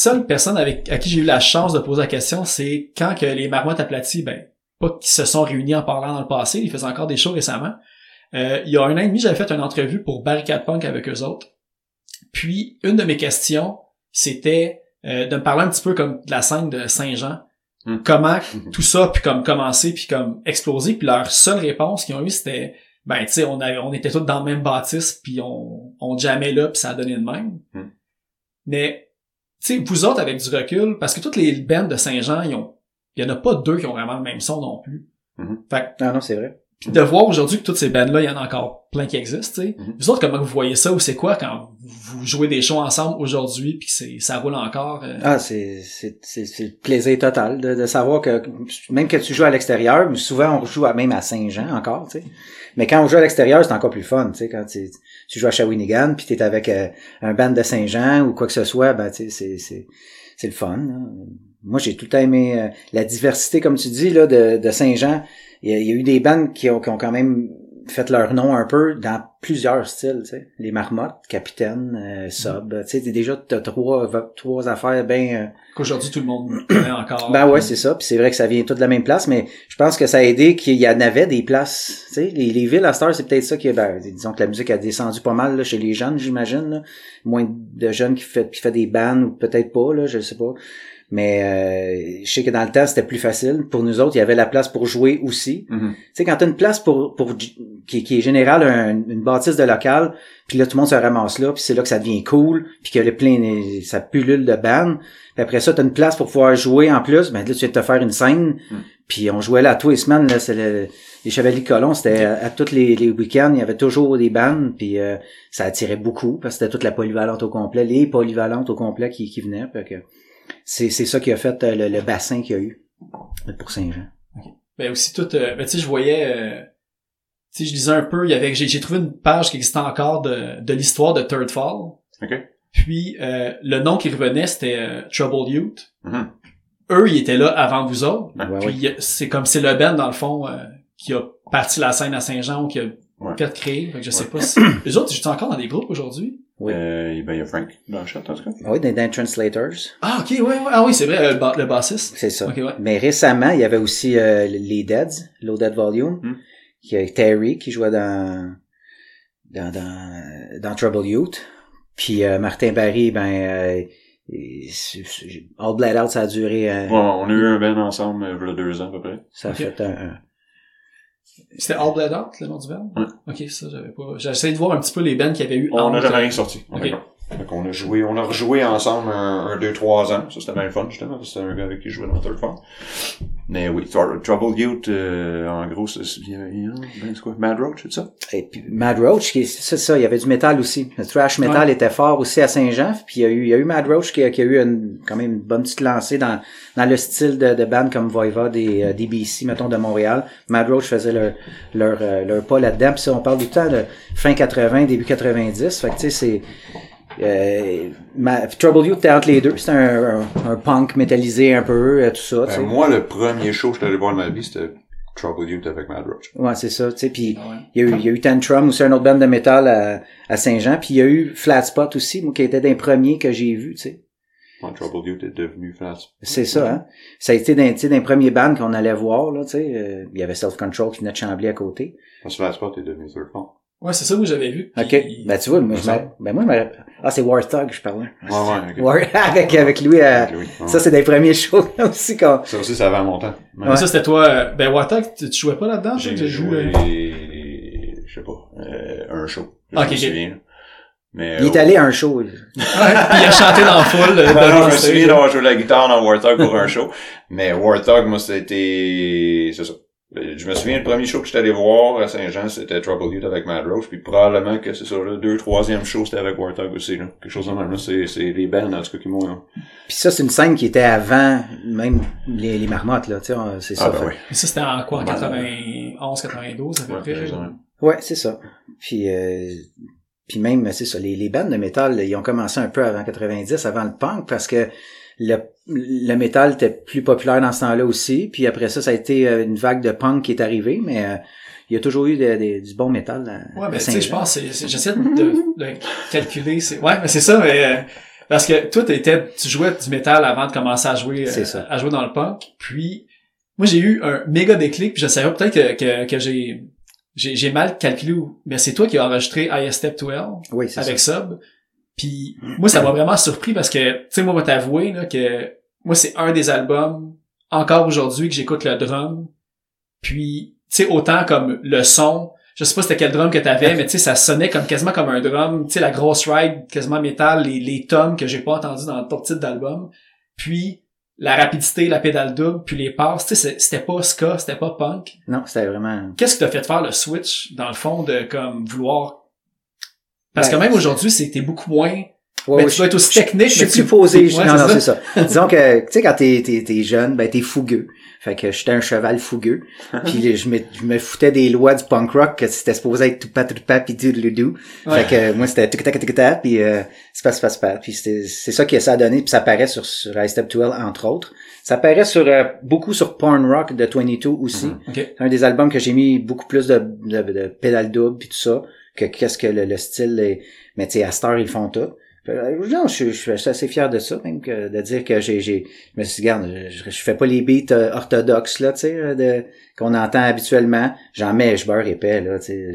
Seules personnes avec à qui j'ai eu la chance de poser la question, c'est quand que les marmottes aplaties, ben, pas qu'ils se sont réunis en parlant dans le passé, ils faisaient encore des shows récemment. Euh, il y a un an et demi, j'avais fait une entrevue pour Barricade Punk avec eux autres. Puis, une de mes questions, c'était euh, de me parler un petit peu comme de la scène de Saint-Jean. Hmm. Comment Mhm. tout ça, puis comme commencer, puis comme exploser. Puis leur seule réponse qu'ils ont eu, c'était, ben, tu sais, on, on était tous dans le même bâtisse, puis on, on jammait là, puis ça a donné de même. Hmm. Mais, sais, vous autres, avec du recul, parce que toutes les bands de Saint-Jean, ils ont, il y en a pas deux qui ont vraiment le même son non plus. Mhm. Fait Non, non, c'est vrai. Puis de voir aujourd'hui que toutes ces bandes-là, il y en a encore plein qui existent, tu sais. Mhm. Vous autres, comment vous voyez ça, ou c'est quoi quand vous jouez des shows ensemble aujourd'hui, puis que c'est, ça roule encore? euh? Ah, c'est, c'est, c'est, c'est le plaisir total de, de savoir que même que tu joues à l'extérieur, souvent on joue à, même à Saint-Jean encore, tu sais. Mais quand on joue à l'extérieur, c'est encore plus fun, tu sais, quand tu, tu joues à Shawinigan, puis t'es avec euh, un band de Saint-Jean ou quoi que ce soit, ben tu sais, c'est, c'est, c'est le fun. là. Moi, j'ai tout le temps aimé euh, la diversité, comme tu dis, là, de, de Saint-Jean. Il y, a, il y a eu des bandes qui ont, qui ont quand même fait leur nom un peu dans plusieurs styles, tu sais. Les Marmottes, Capitaine, euh, Sub, tu sais, déjà t'as trois, trois affaires bien... Qu'aujourd'hui, tout le monde connaît encore. Ben ouais, c'est ça. Puis c'est vrai que ça vient tout de la même place, mais je pense que ça a aidé qu'il y en avait des places. Tu sais, les, les villes à Star, c'est peut-être ça qui, ben, disons que la musique a descendu pas mal là, chez les jeunes, j'imagine. Moins de jeunes qui fait qui fait des bands ou peut-être pas là, je sais pas. Mais euh, je sais que dans le temps c'était plus facile. Pour nous autres, il y avait la place pour jouer aussi. Mhm. Tu sais, quand t'as une place pour, pour qui, qui est générale, un- une bâtisse de local, puis là, tout le monde se ramasse là, puis c'est là que ça devient cool, puis que le plein, ça pullule de bandes. Puis après ça, t'as une place pour pouvoir jouer en plus, ben là, tu viens de te faire une scène, Mm. puis on jouait là tous les semaines, là, c'est le- les Chevaliers de Colomb, c'était à, à tous les, les week-ends, il y avait toujours des bandes, puis euh, ça attirait beaucoup, parce que c'était toute la polyvalente au complet, les polyvalentes au complet qui, qui venaient, fait que c'est c'est ça qui a fait euh, le, le bassin qu'il y a eu pour Saint-Jean. Ben aussi tout, euh, ben tu sais, je voyais, euh, tu sais, je lisais un peu, il y avait, j'ai, j'ai trouvé une page qui existait encore de, de l'histoire de Third Fall. OK. Puis euh, le nom qui revenait, c'était euh, Troubled Youth. Mhm. Eux, ils étaient là avant vous autres. Ouais, Puis ouais. c'est comme c'est le band dans le fond euh, qui a parti la scène à Saint-Jean ou qui a Ouais. peut-être créé. Fait que je sais pas si les autres, ils sont encore dans des groupes aujourd'hui? Oui. Euh, ben, il y a Frank dans le chat, en tout cas. Oui, dans, dans Translators, Ah ok, ouais, ouais. ah oui, c'est vrai, euh, le, ba- le bassiste. c'est ça. Ok, ouais. Mais récemment, il y avait aussi euh, les Deads, Low Dead Volume, Hmm. qui a Terry qui jouait dans dans dans, dans Trouble Youth. Puis euh, Martin Barry, ben euh, il- All Bled Out, ça a duré, euh, Ouais, on a eu un band ensemble, euh, il y a deux ans, à peu près. ça a fait un, un- C'était All Bled Out, le nom du band? Ouais. Ok, ça, j'avais pas. Essayé de voir un petit peu les bands qu'il y avait eu On n'a jamais rien sorti. Ok. Fait qu'on a joué, on a rejoué ensemble un, un, deux, trois ans. Ça, c'était bien le fun, justement, parce que c'était un gars avec qui je jouais dans Third Fall. Mais oui, Tr- Trouble Youth, euh, en gros, c'est, quoi? Mad Roach, c'est ça? Et puis Mad Roach, qui c'est ça, il y avait du métal aussi. Le thrash metal Ouais. était fort aussi à Saint-Jean. Puis il y a eu, il y a eu Mad Roach qui a, qui a eu une, quand même une bonne petite lancée dans, dans le style de, de band comme Voivod et euh, DBC, mettons, de Montréal. Mad Roach faisait leur, leur, euh, leur pas là-dedans. Puis ça, on parle du temps de fin 80, début 90. Fait que tu sais, c'est... Euh, Ma- Trouble Youth était entre les deux. C'était un, un, un punk métallisé un peu, euh, tout ça. tu sais. Ben, moi, le premier show que j'étais allé voir de ma vie, c'était Trouble Youth avec Mad Roach. Ouais, c'est ça, tu sais, puis Ah ouais. il y a eu, il y a eu Tantrum aussi, un autre band de métal à, à Saint-Jean, puis il y a eu Flat Spot aussi, moi, qui était d'un premiers que j'ai vu, tu sais. Ouais, Trouble Youth est devenu flat. C'est ça, hein. Ça a été d'un, d'un premier band qu'on allait voir, là, tu sais. euh, il y avait Self Control qui venait de Chambly à côté. Parce que Flat Spot est devenu Third Fall. Ouais, c'est ça où j'avais vu. OK. Puis- Ben, tu vois, moi, je me- ben, moi, je me- ah, c'est Warthog, je parlais. Ouais, ouais, ok. War, avec, avec lui, euh, ouais. ça, c'est des premiers shows, aussi, qu'on, Ça aussi, ça avait longtemps. Ouais. Mais Ça, c'était toi. euh, Ben, Warthog, tu, tu jouais pas là-dedans? J'ai joué, joué- je sais pas, euh, un show. Je Ok, me ok. souviens. Mais, il est euh, allé à un show. Ouais, puis il a chanté dans la foule. euh, Non, je me souviens d'avoir joué la guitare dans Warthog pour un show. Mais Warthog, moi, c'était, c'est ça. Je me souviens, le premier show que j'étais allé voir à Saint-Jean, c'était Trouble Youth avec Mad Roach, puis probablement que c'est ça, le deux, troisième show, c'était avec Warthog aussi, là. Quelque chose de même, là. C'est, c'est les bands, en tout cas, qui m'ont, hein. Puis ça, c'est une scène qui était avant même les, les marmottes, là, tu sais, c'est ça. Ah, ben fait- oui. Mais ça, c'était en quoi? En Ouais. 91, 92, à peu Ouais, près? Ouais, c'est ça. Puis, euh, puis même, c'est ça, les, les bandes de métal, ils ont commencé un peu avant 90, avant le punk, parce que le, le métal était plus populaire dans ce temps-là aussi. Puis après ça, ça a été euh, une vague de punk qui est arrivée, mais euh, il y a toujours eu de- de- du bon métal Ouais, mais tu sais, je pense, j'essaie de, de calculer, ouais, mais c'est ça, mais, euh, Parce que toi, t'étais, tu jouais du métal avant de commencer à jouer, C'est euh, ça. à jouer dans le punk. Puis, moi, j'ai eu un méga déclic. Puis je savais peut-être que, que, que j'ai, j'ai, mal calculé. Mais c'est toi qui as enregistré I Step 12 Oui, avec ça. Sub. Puis moi, ça m'a vraiment surpris parce que, tu sais, moi, je vais t'avouer là, que moi, c'est un des albums, encore aujourd'hui, que j'écoute le drum. Puis, tu sais, autant comme le son, je sais pas c'était quel drum que t'avais, mais tu sais, ça sonnait comme quasiment comme un drum, tu sais, la grosse ride, quasiment métal, les, les tomes que j'ai pas entendu dans le top titre d'album. Puis, la rapidité, la pédale double, puis les passes, tu sais, c'était pas ska, c'était pas punk. Non, c'était vraiment... Qu'est-ce qui t'a fait faire le switch, dans le fond, de comme vouloir... Parce Ben, que même aujourd'hui, c'était beaucoup moins... Ouais, Ben, tu dois être aussi technique, Je suis tu- plus posé. je- Ouais, non, non, c'est ça. Disons que, tu sais, quand t'es, t'es, t'es jeune, ben, t'es fougueux. Fait que j'étais un cheval fougueux. puis je me, je me foutais des lois du punk rock que c'était supposé être tout pas tout pas pis tout le dou. Ouais. Fait que moi, c'était tout tac tac tac puis euh, c'est pas, c'est pas, c'est pas. Puis c'est ça que ça a donné. Puis ça apparaît sur, sur I Step 12, entre autres. Ça apparaît sur, euh, beaucoup sur Porn Rock de 22 aussi. OK. C'est un des albums que j'ai mis beaucoup plus de, de, de pédales doubles puis tout ça que qu'est-ce que le, le style est. Mais tu sais, à Star, ils font tout. Euh, Non, je, je suis assez fier de ça, même que de dire que j'ai, j'ai, je me suis dit, regarde, je, je fais pas les beats euh, orthodoxes, là, tu sais, euh, de, qu'on entend habituellement. J'en mets, je beurre épais, là, tu sais.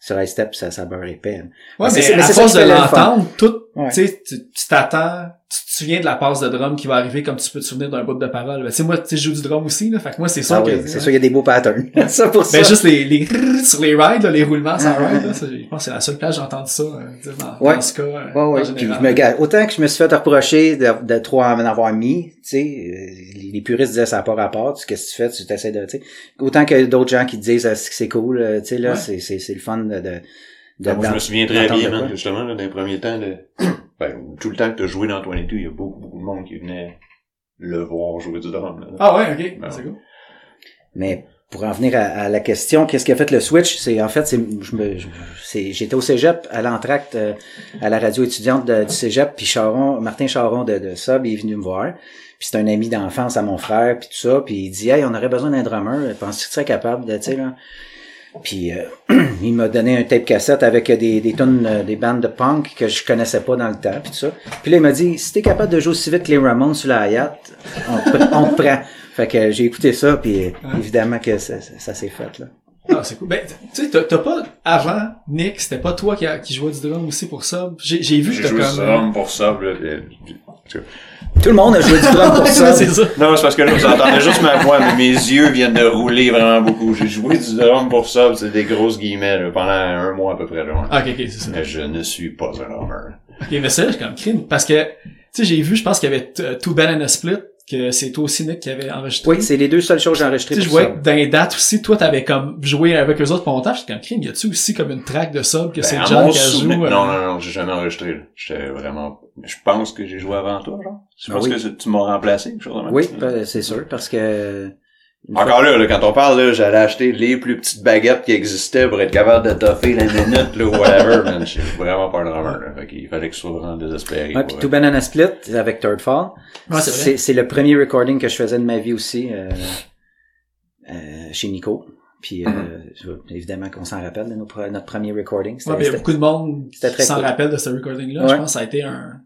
Sur High Step, ça, ça beurre épais. Ouais, Mais mais, c'est- mais à force de l'entendre, tout, Ouais. tu sais, tu t'attends, tu te souviens de la passe de drum qui va arriver comme tu peux te souvenir d'un bout de parole. Ben, tu sais, moi, tu sais, je joue du drum aussi, là, fait que moi, c'est sûr Ah oui, c'est sûr, il y a des beaux patterns. ça pour ça. Ben, juste les, les sur les rides, là, les roulements sans Ah, ride, là, ça, je pense que c'est la seule place que j'ai entendu ça, euh, dans, Ouais. dans ce cas, euh, Ouais, ouais. Puis je me autant que je me suis fait reprocher de, de trop en avoir mis, tu sais, euh, les, puristes disaient ça n'a pas rapport, tu qu'est-ce que tu fais, tu t'essaies de, tu sais, autant que d'autres gens qui disent ah, c'est que c'est cool, tu sais là, c'est c'est c'est le fun de, de, de Ben, moi, je me souviens très bien, justement, là, dans les premiers temps, de... ben, tout le temps que t'as joué dans 22, il y a beaucoup, beaucoup de monde qui venait le voir jouer du drum, là. Ah ouais, ok, Ben, c'est cool. Mais pour en venir à, à la question, qu'est-ce qui a fait le switch? C'est en fait, c'est, je me, je- c'est, j'étais au cégep à l'entracte euh, à la radio étudiante de- du cégep, puis Charon, Martin Charon de, de Sub est venu me voir. Puis c'est un ami d'enfance à mon frère, puis tout ça. Puis il dit, hey, on aurait besoin d'un drummer. Penses-tu que tu serais capable de, tu sais là Puis euh, il m'a donné un tape cassette avec des des tonnes, euh, des bandes de punk que je connaissais pas dans le temps, puis tout ça. Puis là il m'a dit, si t'es capable de jouer aussi vite que les Ramones sur la Hayat, on, te pr- on te prend. Fait que j'ai écouté ça, puis euh, évidemment que ça, ça, ça s'est fait là. Ah, c'est cool. Ben, tu sais, t'as pas, avant, Nick, c'était pas toi qui, a- qui jouais du drum aussi pour ça. J'ai j'ai vu que J'ai t'as joué comme... du drum pour ça, là. Tout le monde a joué du drum pour ça. c'est ça. Non, c'est parce que là, vous entendez juste ma voix, mais mes yeux viennent de rouler vraiment beaucoup. J'ai joué du drum pour ça, c'est des grosses guillemets, là, pendant un mois à peu près, là. Ah, ok, ok, c'est ça. Mais je ne suis pas un drummer. Ok, mais ça, j'ai comme crime. Parce que, tu sais, j'ai vu, je pense qu'il y avait Too Bad and a Split, que c'est toi aussi, Nick, qui avait enregistré. Oui, c'est les deux seules choses que j'ai enregistrées Tu sais, je pour voyais ça. que dans les dates aussi, toi, t'avais comme joué avec eux autres pour longtemps. J'étais comme, crime, y a-tu aussi comme une track de sub que Ben, c'est John qui joue? euh, Non, non, non, j'ai jamais enregistré, là. J'étais vraiment, je pense que j'ai joué avant toi, genre. Je Ah pense oui. que tu m'as remplacé, quelque chose. Oui, ben, c'est sûr, parce que... Encore là, là, quand on parle, là, j'allais acheter les plus petites baguettes qui existaient pour être capable de toffer la minute, là, ou whatever, man. Je suis vraiment pas un drummer, là. Fait qu'il fallait que je sois vraiment désespéré. Ouais, puis Two Banana Split avec Third Fall. Ouais, c'est le premier recording que je faisais de ma vie aussi euh, euh, chez Nico. Puis euh, je- évidemment qu'on s'en rappelle de nos notre premier recording. Ouais, mais il y a beaucoup de monde qui s'en cool. rappelle de ce recording-là. Ouais. Je pense que ça a été un,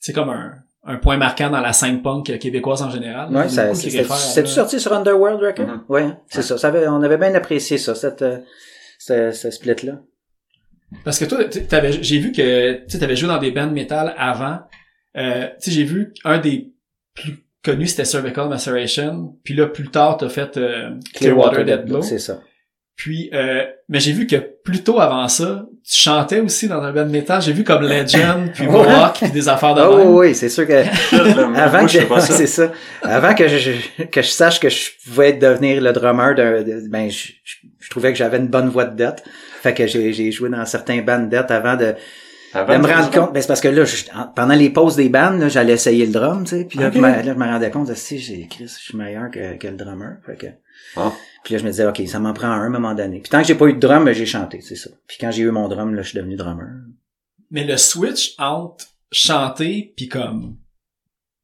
c'est comme un, un point marquant dans la scène punk québécoise en général. Ouais, ça, c'était ça. sorti sur Underworld Record? Mhm. Ouais, hein, c'est ça. ça avait, on avait bien apprécié ça, cette, euh, ce, ce split-là. Parce que toi, t'avais, j'ai vu que tu avais joué dans des bands metal avant. Euh, tu sais, j'ai vu un des plus connus, c'était Cervical Maceration. Puis là, plus tard, t'as fait euh, Clearwater Dead Blow. C'est ça. Puis, euh, mais j'ai vu que plus tôt avant ça, tu chantais aussi dans un band metal. J'ai vu comme Legend, puis Ouais. Mohawk, puis des affaires de Oh même. oui, c'est sûr que avant Moi, que je pas ça. c'est ça. Avant que je, que je sache que je pouvais devenir le drummer d'un, de- ben je, je, je trouvais que j'avais une bonne voix de dette. Fait que j'ai, j'ai joué dans certains bands de dette avant de, Avant de me rendre compte. Ben c'est parce que là, je- pendant les pauses des bands, là, j'allais essayer le drum, tu sais. Puis là, je me, là, je me rendais compte, de, si j'ai Chris, je suis meilleur que, que le drummer. Fait que. Ah. Puis là, je me disais, ok, ça m'en prend un à un moment donné. Puis tant que j'ai pas eu de drum, ben, j'ai chanté, c'est ça. Puis quand j'ai eu mon drum, là, je suis devenu drummer. Mais le switch entre chanter puis comme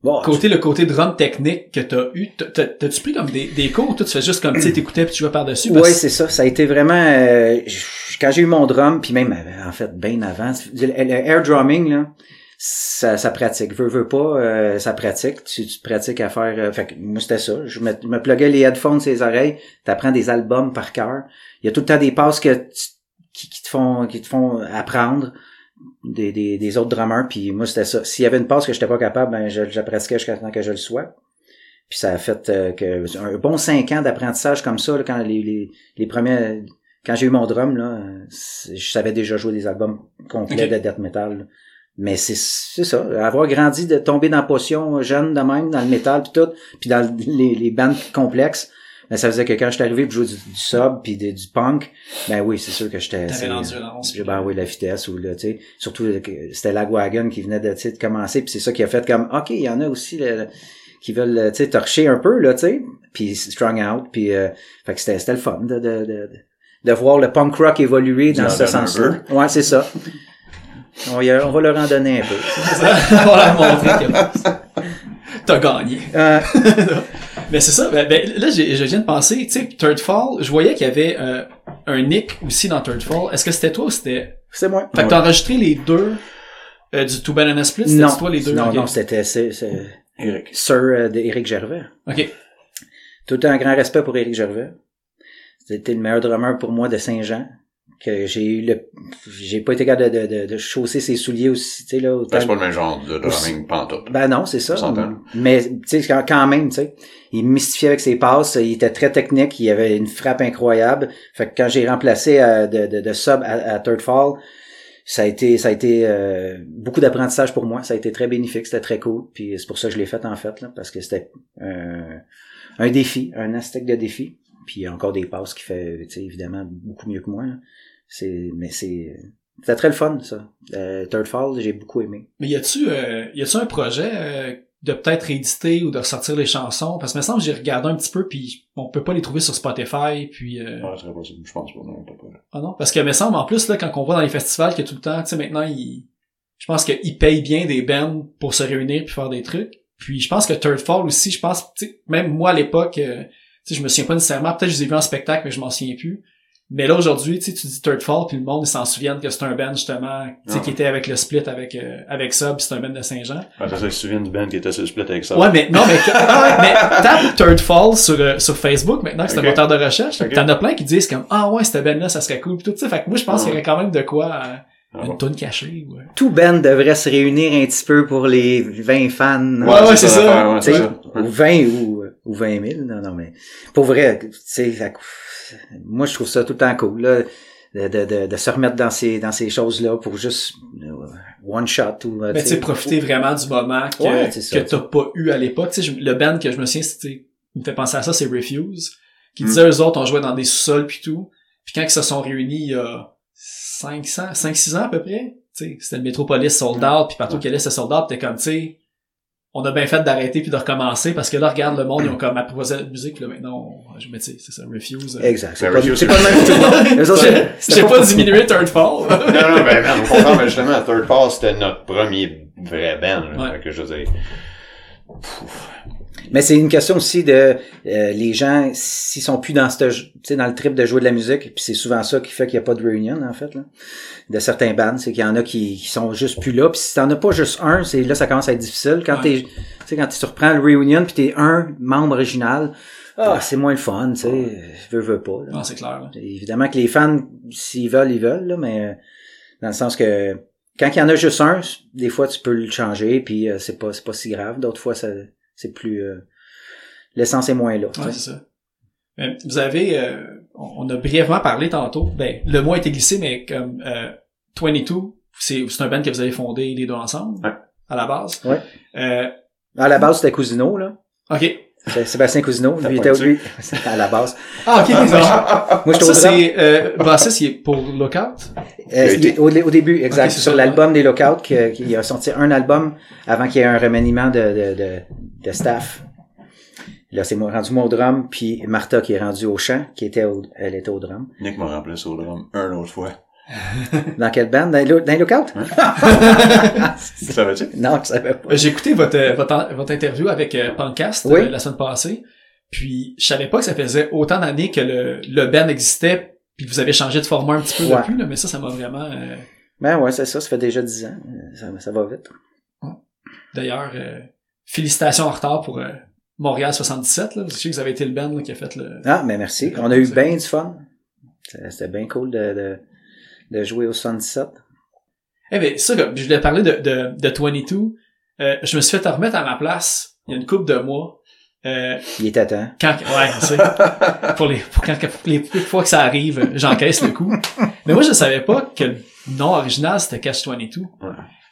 Bon, côté le côté drum technique que t'as eu, t'as- t'as- t'as-tu pris comme des, des cours, ou toi tu fais juste comme tu sais t'écoutais puis tu jouais par dessus. Oui, c'est ça. Ça a été vraiment euh, quand j'ai eu mon drum, puis même euh, en fait bien avant, le, le air drumming là, ça, ça pratique. Veux, veux pas, euh, ça pratique. Tu, tu pratiques à faire... euh, fait que moi, c'était ça. Je me, me pluguais les headphones sur les oreilles. T'apprends des albums par cœur. Il y a tout le temps des passes que tu- qui, qui te font qui te font apprendre des, des, des autres drummers. Puis moi, c'était ça. S'il y avait une passe que j'étais pas capable, ben je, je la pratiquais jusqu'à temps que je le sois. Puis ça a fait euh, que un bon cinq ans d'apprentissage comme ça, là, quand les, les, les premiers quand j'ai eu mon drum, là, je savais déjà jouer des albums complets de death metal. Mais c'est c'est ça, avoir grandi de tomber dans la potion jeune de même, dans le métal puis tout, puis dans les, les bandes complexes, ben ça faisait que quand j'étais arrivé pour jouer du, du sub puis du punk, ben oui, c'est sûr que j'étais T'avais c'est- l'endurance. j'ai ben oui la vitesse ou là tu sais surtout que c'était Lagwagon qui venait de tu sais, de commencer puis c'est ça qui a fait comme OK, il y en a aussi le- qui veulent tu sais torcher un peu là tu sais puis strung out puis euh, fait que c'était c'était le fun de, de, de, de voir le punk rock évoluer dans ce sens-là. Ouais, c'est ça. On, y a- on va leur en donner un peu. on va leur montrer que t'as gagné. Euh, Mais c'est ça. Ben, ben, là, je viens de penser, tu sais, Third Fall, je voyais qu'il y avait euh, un Nick aussi dans Third Fall. Est-ce que c'était toi ou c'était... c'est moi. Fait que t'as enregistré les deux euh, du Two Banana Split? Non, C'était toi les deux? non, non, c'était c'est, Eric. Sir euh, de Éric Gervais. OK. Tout un grand respect pour Éric Gervais. C'était le meilleur drummer pour moi de Saint-Jean. Que j'ai eu le, j'ai pas été capable de, de, de, de chausser ses souliers aussi, tu sais, là. Ben, c'est pas le même genre de drumming pantoute. Ben non, c'est ça. Mais tu sais quand, quand même, tu sais, il mystifiait avec ses passes, il était très technique, il avait une frappe incroyable. Fait que quand j'ai remplacé euh, de, de, de sub à, à Third Fall, ça a été ça a été euh, beaucoup d'apprentissage pour moi, ça a été très bénéfique, c'était très cool, puis c'est pour ça que je l'ai fait en fait là parce que c'était euh, un défi, un aztèque de défi, puis il y a encore des passes qui fait tu sais évidemment beaucoup mieux que moi. là. C'est mais c'est c'était très le fun ça. Euh, Third Fall, j'ai beaucoup aimé. Mais y a-tu euh, y a-tu un projet euh, de peut-être rééditer ou de ressortir les chansons? Parce que me semble que j'ai regardé un petit peu puis on peut pas les trouver sur Spotify puis... euh, Ouais, très possible. Je pense pas, non, pas pas. Ah non? Parce que me semble, en plus, là, quand on voit dans les festivals que tout le temps, tu sais, maintenant, ils, je pense qu'ils payent bien des bands pour se réunir puis faire des trucs. Puis je pense que Third Fall aussi, je pense, tu sais, même moi à l'époque, euh, tu sais, je me souviens pas nécessairement, peut-être que je les ai vus en spectacle, mais je m'en souviens plus. Mais là, aujourd'hui, tu sais, tu dis Third Fall, puis le monde, ils s'en souviennent que c'est un band, justement, tu sais, qui était avec le split avec, euh, avec ça, puis c'est un band de Saint-Jean. Ah, ça, ça, je me souviens du band qui était sur le split avec ça. Ouais, mais non, mais, mais tape Third Fall sur, euh, sur Facebook maintenant, que c'est un moteur de recherche. T'en as plein qui disent comme, ah ouais, cette band-là, ça serait cool, pis tout, tu sais. Fait que moi, je pense Ah qu'il y aurait quand même de quoi, euh, Ah une bon. toune cachée, ouais. tout band devrait se réunir un petit peu pour les 20 fans. Ouais, ouais, c'est ça. l'affaire, Ouais, Tu sais, c'est ça. ou 20 ou, ou 20 000. Non, non, mais pour vrai, tu sais, moi, je trouve ça tout le temps cool, là, de, de, de, se remettre dans ces, dans ces choses-là pour juste euh, one shot ou, euh, Mais tu sais, profiter vraiment du moment que, Ouais, que t'as pas eu à l'époque. Tu sais, le band que je me souviens, c'était, il me fait penser à ça, c'est Refuse, qui Mm. disait eux autres, on jouait dans des sous-sols pis tout. Puis quand ils se sont réunis il y a 500, 5-6 ans à peu près, tu sais, c'était le Metropolis sold out, puis partout qu'il allait, c'était sold out, t'es comme, tu sais, on a bien fait d'arrêter puis de recommencer parce que là, regarde le monde, ils ont comme apprivoisé la musique, là, maintenant, on, je me dis, c'est ça, Refuse. Exact. C'est Ben, pas, Refuse, c'est pas le même tout le monde. J'ai pas diminué Third Fall. non, non, ben, ben, contraire, mais justement, Third Pass, c'était notre premier vrai band, là. Ouais. Que je veux dire, Mais c'est une question aussi de euh, les gens s'ils sont plus dans ce tu sais dans le trip de jouer de la musique puis c'est souvent ça qui fait qu'il n'y a pas de réunion en fait là de certains bands c'est qu'il y en a qui, qui sont juste plus là puis si t'en as pas juste un c'est là ça commence à être difficile quand Ouais. t'es tu sais quand tu reprends le réunion puis t'es un membre original ah c'est moins le fun tu sais veux veux pas là. Non, c'est clair, là. évidemment que les fans s'ils veulent ils veulent là mais euh, dans le sens que quand il y en a juste un des fois tu peux le changer puis euh, c'est pas c'est pas si grave d'autres fois ça c'est plus euh, l'essence est moins là Ouais, c'est ça. Vous avez, euh, on a brièvement parlé tantôt, ben, le mot a été glissé, mais comme euh, 22, c'est c'est un band que vous avez fondé les deux ensemble, Ouais. à la base. Ouais. Euh, à la base c'était Cousino là ok. C'est Sébastien Cousineau. Lui était lui à la base. Ah, ok. ça, moi au ça c'est, euh, bassiste, il est pour Lookout? Euh, au, au début exact. Ok, c'est sur l'album des Lockouts qui, qui a sorti un album avant qu'il y ait un remaniement de, de, de, de staff. Là c'est moi rendu moi au drum puis Martha qui est rendue au chant qui était au, elle était au drum. Nick m'a remplacé au drum un autre fois. dans quelle bande? Dans, dans les Lockouts Tu savais-tu? non je savais pas J'ai écouté votre, votre, votre interview avec euh, Pancast Oui. euh, la semaine passée. Puis je savais pas que ça faisait autant d'années que le, le band existait, puis vous avez changé de format un petit peu Ouais. depuis, là, mais ça, ça m'a vraiment. euh, Ben ouais, c'est ça, ça fait déjà 10 ans. Ça, ça va vite. D'ailleurs, euh, félicitations en retard pour euh, Montréal 77. Là. Je sais que vous avez été le band là, qui a fait le... Ah, mais merci. On a eu bien du fun. C'était c'était bien cool de, de, de jouer au 77. Eh ben, ça, je voulais parler de, de, de 22. Euh, je me suis fait remettre à ma place il y a une couple de mois. Euh, Il était temps. quand, ouais, tu sais, pour les, pour quand, pour les fois que ça arrive, j'encaisse le coup. Mais moi, je savais pas que le nom original, c'était Catch 22.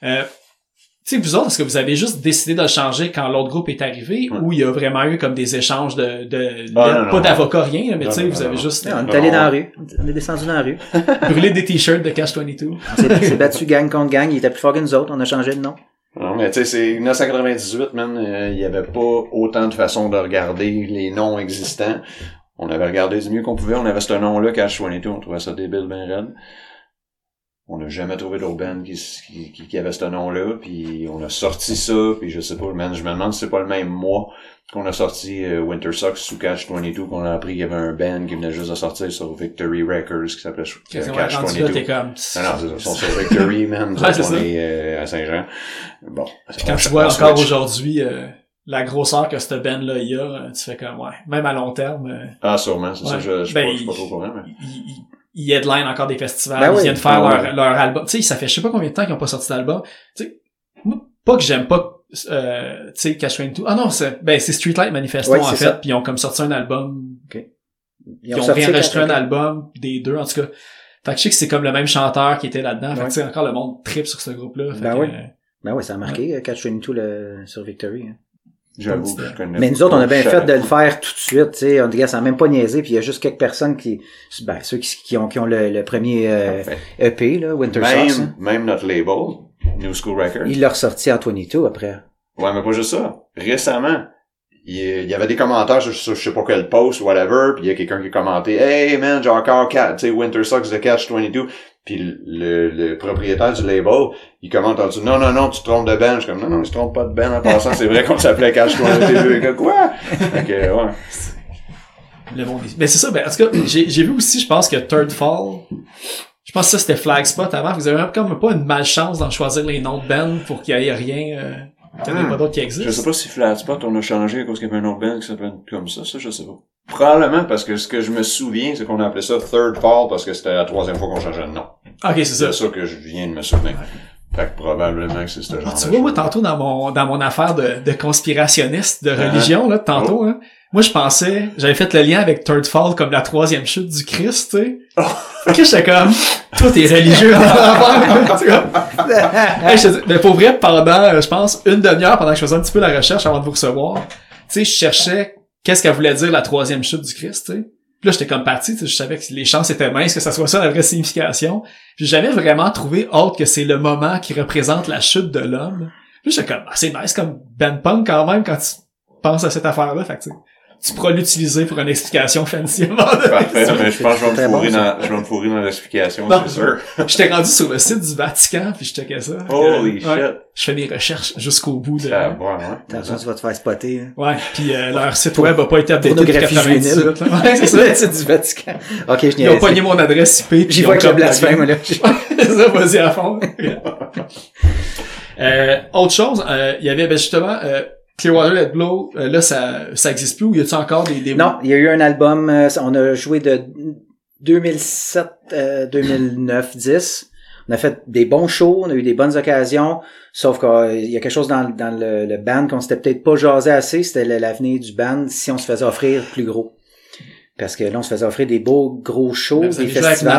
Euh, tu sais, vous autres, est-ce que vous avez juste décidé de le changer quand l'autre groupe est arrivé Ouais. ou il y a vraiment eu comme des échanges de, de, Ah, de- non, non, pas non. d'avocats, rien, là, mais tu sais, vous non, avez non. juste On euh, est allé dans la rue. On est descendu dans la rue. brûlé des t-shirts de Catch 22. On s'est- s'est battu gang contre gang. Il était plus fort que nous autres. On a changé de nom. Non, mais tu sais, c'est 1998, man. euh, Il y avait pas autant de façons de regarder les noms existants. On avait regardé du mieux qu'on pouvait. On avait ce nom-là, Cash 22. On trouvait ça débile, ben raide. On n'a jamais trouvé d'autre band qui, qui, qui, avait ce nom-là. Puis on a sorti ça. Puis je sais pas, man, je me demande si c'est pas le même mois qu'on a sorti euh, Winter Socks sous Cash 22. Qu'on a appris qu'il y avait un band qui venait juste de sortir sur Victory Records qui s'appelait euh, Cash rendu là, 22. t'es comme... Non, non, c'est ça. Ils sont sur Victory, man. Ouais, on ça. est euh, à Saint-Jean. Bon. Puis quand tu vois encore aujourd'hui euh, la grosseur que cette band-là il y a, tu fais comme, ouais, même à long terme, Ah, sûrement, c'est ça, je, je, Ben, pas, je suis pas trop courant, mais... ils headline encore des festivals, Ben ils oui. viennent faire Ah leur, leur album. Tu sais, ça fait je sais pas combien de temps qu'ils ont pas sorti d'album. Tu sais, moi, pas que j'aime pas, euh, tu sais, Cash 22. Ah non, c'est, ben, c'est Streetlight Manifesto, Ouais, en fait, puis ils ont comme sorti un album, ils ont, réenregistré un album des deux, en tout cas. Fait que je sais que c'est comme le même chanteur qui était là-dedans. Fait que tu sais, encore le monde trip sur ce groupe-là. Fait Ben oui. euh, Ben oui, ça a marqué, euh, Catch 22 le, sur Victory. hein. J'avoue que je connais Mais nous autres, on a bien fait de le faire tout de suite, tu sais. On gars, ça même pas niaisé, puis il y a juste quelques personnes qui, ben, ceux qui, qui ont, qui ont le, le premier euh. EP, là, Winter Socks, hein. Même, même notre label, New School Records. il l'a ressorti en 22 après. Ouais, mais pas juste ça. Récemment, il y, avait des commentaires sur, sur je sais pas quel post whatever, puis il y a quelqu'un qui a commenté Hey man, j'ai encore Cat- tu sais, Winter Socks de Catch 22. Puis le, le propriétaire du label, il commente en dessous Non, non, non, tu te trompes de band. Je suis comme Non, non, il se trompe pas de band en passant, c'est vrai qu'on s'appelait Catch 22. Que Quoi? Fait que, ouais. Le monde Ben c'est ça, ben en tout cas, j'ai j'ai vu aussi, je pense que Third Fall, je pense que ça c'était Flagspot avant, vous avez même comme pas une malchance d'en choisir les noms de band pour qu'il y ait rien, euh, qu'il n'y en ait Hmm. pas d'autres qui existent. Je sais pas si Flatspot, on a changé à cause qu'il y avait un autre band qui s'appelait comme ça, ça, je sais pas. Probablement parce que ce que je me souviens, c'est qu'on appelait ça Third Fall parce que c'était la troisième fois qu'on changeait de nom. Ok, c'est ça. C'est ça que je viens de me souvenir. Fait que probablement que c'est ce genre Ah, tu vois, moi, tantôt, dans mon, dans mon affaire de, de conspirationniste, de religion, là, tantôt, Oh. hein, moi, je pensais, j'avais fait le lien avec Third Fall comme la troisième chute du Christ, tu sais. Oh. Que j'étais comme, toi, t'es religieux. Hey, je mais pour vrai, pendant, euh, je pense, une demi-heure, pendant que je faisais un petit peu la recherche avant de vous recevoir, tu sais, je cherchais qu'est-ce qu'elle voulait dire la troisième chute du Christ, tu sais? Là, j'étais comme parti, je savais que les chances étaient minces que ça soit ça la vraie signification. J'ai jamais vraiment trouvé autre que c'est le moment qui représente la chute de l'homme. Puis j'étais comme, ah, c'est nice comme Ben Punk quand même quand tu penses à cette affaire-là. Fait tu pourras l'utiliser pour une explication fancy. Parfait, mais je pense que je vais me bon, fourrer dans, je vais me fourrer dans l'explication, c'est sûr. J'étais rendu sur le site du Vatican, puis je checkais ça. Holy Ouais. shit. Je fais mes recherches jusqu'au bout de... Ça, ouais, ouais. Attention, tu vas te faire spotter. hein. Ouais, puis euh, leur site web a pas été updaté depuis Pornographie 98. juvénile. là. Ouais, c'est ça. C'est du Vatican. Ok, je Ils ont n'y pogné mon adresse IP. puis J'y ils vois ont avec le blasphème, là. C'est ça, vas-y à fond. euh, autre chose, euh, il y avait ben, justement euh, Clearwater Let Blow, euh, là ça ça existe plus ou y a-t-il encore des, des Non, il y a eu un album, euh, on a joué de 2007, euh, 2009, 10. On a fait des bons shows, on a eu des bonnes occasions, sauf qu'il y a quelque chose dans, dans le, le band qu'on s'était peut-être pas jasé assez, c'était l'avenir du band si on se faisait offrir plus gros. Parce que là, on se faisait offrir des beaux gros shows, Ben, des festivals.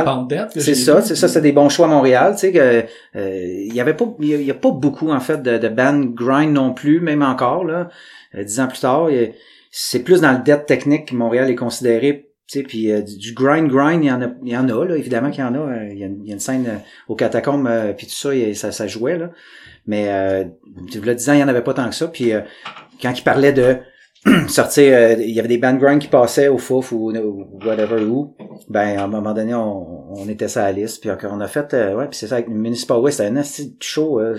C'est ça, c'est ça, c'est des bons choix à Montréal, tu sais que euh, il y avait pas il y a- il y, a pas beaucoup en fait de, de bands grind non plus, même encore là, euh, dix ans plus tard, c'est plus dans le death technique que Montréal est considéré, tu sais, puis euh, du du grind grind, il y en a il y en a là, évidemment qu'il y en a, euh, il y a, une- il y a une scène euh, aux catacombes euh, puis tout ça, il ça ça jouait là. Mais euh, a 10 ans, il y en avait pas tant que ça, puis euh, quand il parlait de sortir, euh, il y avait des band grind qui passaient au Fouf ou, ou whatever où, ben à un moment donné on, on était sur la liste puis on a fait euh, ouais puis c'est ça avec Municipal Waste c'était un assez show euh,